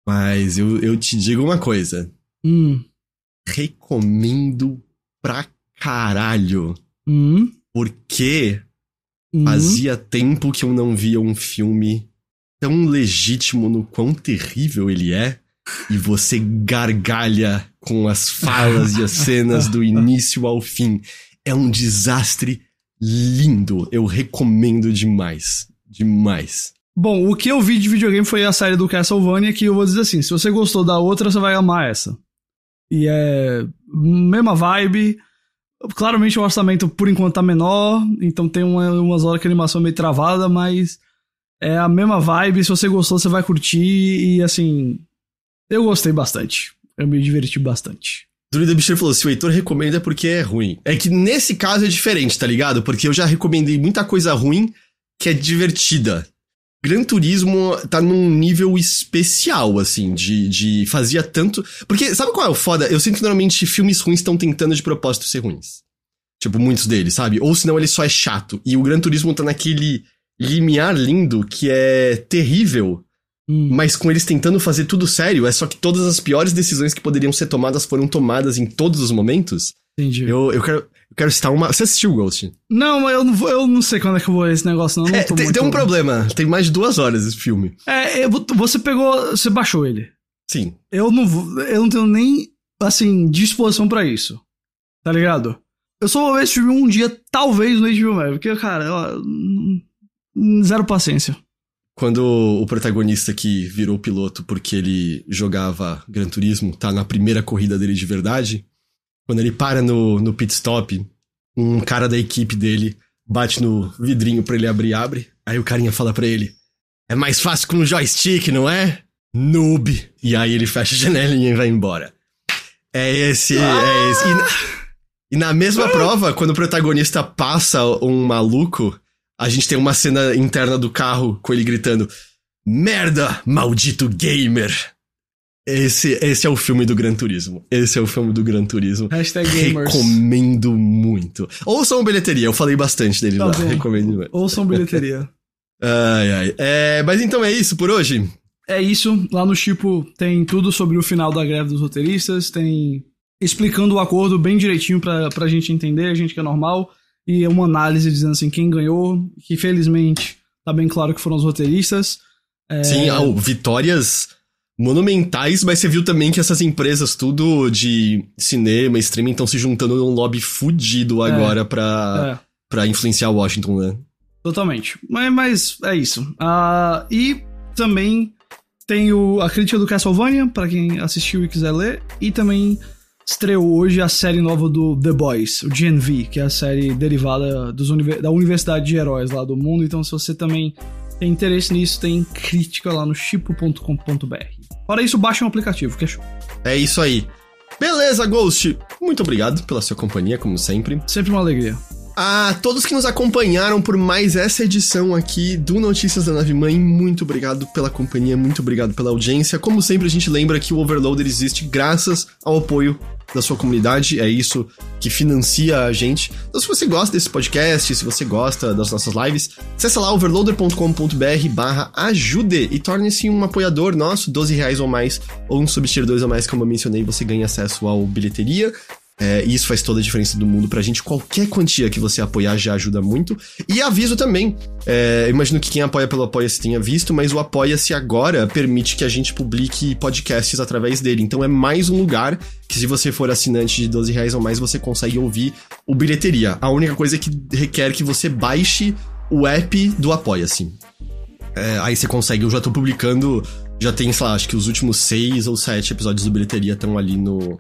Mas eu, eu te digo uma coisa. Hum. Recomendo pra caralho. Hum. Porque hum. fazia tempo que eu não via um filme tão legítimo no quão terrível ele é. E você gargalha com as falas e as <laughs> cenas do início ao fim. É um desastre lindo. Eu recomendo demais. Demais. Bom, o que eu vi de videogame foi a série do Castlevania, que eu vou dizer assim, se você gostou da outra, você vai amar essa. E é mesma vibe. Claramente o orçamento por enquanto tá menor, então tem uma- umas horas que a animação é meio travada, mas é a mesma vibe. Se você gostou, você vai curtir e assim, eu gostei bastante. Eu me diverti bastante. Druida Bicheiro falou: se o Heitor recomenda é porque é ruim. É que nesse caso é diferente, tá ligado? Porque eu já recomendei muita coisa ruim que é divertida. Gran Turismo tá num nível especial, assim, de, de fazia tanto. Porque sabe qual é o foda? Eu sinto que normalmente filmes ruins estão tentando de propósito ser ruins. Tipo, muitos deles, sabe? Ou senão ele só é chato. E o Gran Turismo tá naquele limiar lindo que é terrível, Hum. mas com eles tentando fazer tudo sério, é só que todas as piores decisões que poderiam ser tomadas foram tomadas em todos os momentos. Entendi. Eu, eu quero. Quero citar uma. Você assistiu Ghost? Não, mas eu não, vou, eu não sei quando é que eu vou ver esse negócio, não. não É, tem, muito- tem um problema. Tem mais de duas horas esse filme. É, eu- você pegou. Você baixou ele. Sim. Eu não, vou- eu não tenho nem, assim, disposição pra isso. Tá ligado? Eu só vou ver esse filme um dia, talvez no HBO Max, porque, cara, hum, zero paciência. Quando o protagonista que virou piloto porque ele jogava Gran Turismo tá na primeira corrida dele de verdade, quando ele para no, no pit stop, um cara da equipe dele bate no vidrinho pra ele abrir e abre. Aí o carinha fala pra ele: É mais fácil com um joystick, não é? Noob. E aí ele fecha a janelinha e vai embora. É esse, é esse. E na, e na mesma prova, quando o protagonista passa um maluco, a gente tem uma cena interna do carro com ele gritando: Merda, maldito gamer! Esse, esse é o filme do Gran Turismo. Esse é o filme do Gran Turismo. Hashtag gamers. Recomendo muito. Ouçam bilheteria, eu falei bastante dele Tá lá. bom. Recomendo muito. Ouçam bilheteria. <laughs> Ai, ai. É, mas então é isso por hoje? É isso, lá no Chipo tem tudo sobre o final da greve dos roteiristas, tem explicando o acordo bem direitinho pra, pra gente entender, a gente que é normal, e uma análise dizendo assim quem ganhou, que felizmente tá bem claro que foram os roteiristas. É, Sim, ah, vitórias monumentais, mas você viu também que essas empresas tudo de cinema, streaming, estão se juntando num lobby fudido agora pra, é. pra influenciar Washington, né? Totalmente. Mas, mas é isso. Ah, e também tem o, a crítica do Castlevania, pra quem assistiu e quiser ler. E também estreou hoje a série nova do The Boys, o GNV, que é a série derivada dos da Universidade de Heróis lá do mundo. Então, se você também tem interesse nisso, tem crítica lá no chipo.com.br. Fora isso, baixa um aplicativo, que é show. É isso aí. Beleza, Ghost. Muito obrigado pela sua companhia, como sempre. Sempre uma alegria. A todos que nos acompanharam por mais essa edição aqui do Notícias da Nave Mãe, muito obrigado pela companhia, muito obrigado pela audiência. Como sempre, a gente lembra que o Overloader existe graças ao apoio da sua comunidade, é isso que financia a gente. Então, se você gosta desse podcast, se você gosta das nossas lives, acessa lá overloader.com.br barra ajude e torne-se um apoiador nosso, 12 reais ou mais, ou um substir 2 ou mais, como eu mencionei, você ganha acesso ao bilheteria, é, e isso faz toda a diferença do mundo pra gente. Qualquer quantia que você apoiar já ajuda muito. E aviso também. É, imagino que quem apoia pelo Apoia-se tenha visto, mas o Apoia-se agora permite que a gente publique podcasts através dele. Então é mais um lugar que, se você for assinante de 12 reais ou mais, você consegue ouvir o bilheteria. A única coisa é que requer que você baixe o app do Apoia-se. É, aí você consegue, eu já tô publicando. Já tem, sei lá, acho que os últimos seis ou sete episódios do Bilheteria estão ali no,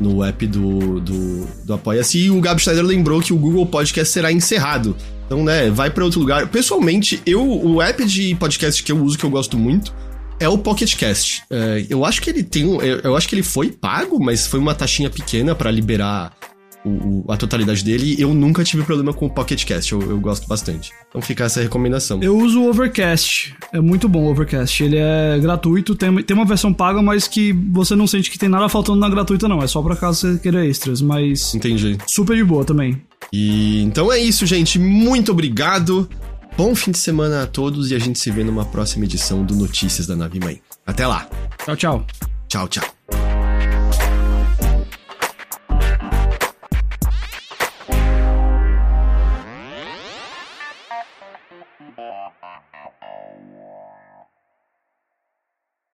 no app do, do, do Apoia-se. E o Gabi Schneider lembrou que o Google Podcast será encerrado. Então, né, vai para outro lugar. Pessoalmente, eu o app de podcast que eu uso, que eu gosto muito, é o Pocket Cast. É, eu acho que ele tem um, eu, eu acho que ele foi pago, mas foi uma taxinha pequena para liberar o, a totalidade dele. Eu nunca tive problema com o Pocket Cast, eu, eu, gosto bastante. Então fica essa recomendação. Eu uso o Overcast, é muito bom o Overcast. Ele é gratuito, tem, tem uma versão paga, mas que você não sente que tem nada faltando na gratuita, não. É só pra caso você queira extras, mas. Entendi. Super de boa também. E então é isso, gente. Muito obrigado. Bom fim de semana a todos e a gente se vê numa próxima edição do Notícias da Nave Mãe. Até lá. Tchau, tchau. Tchau, tchau.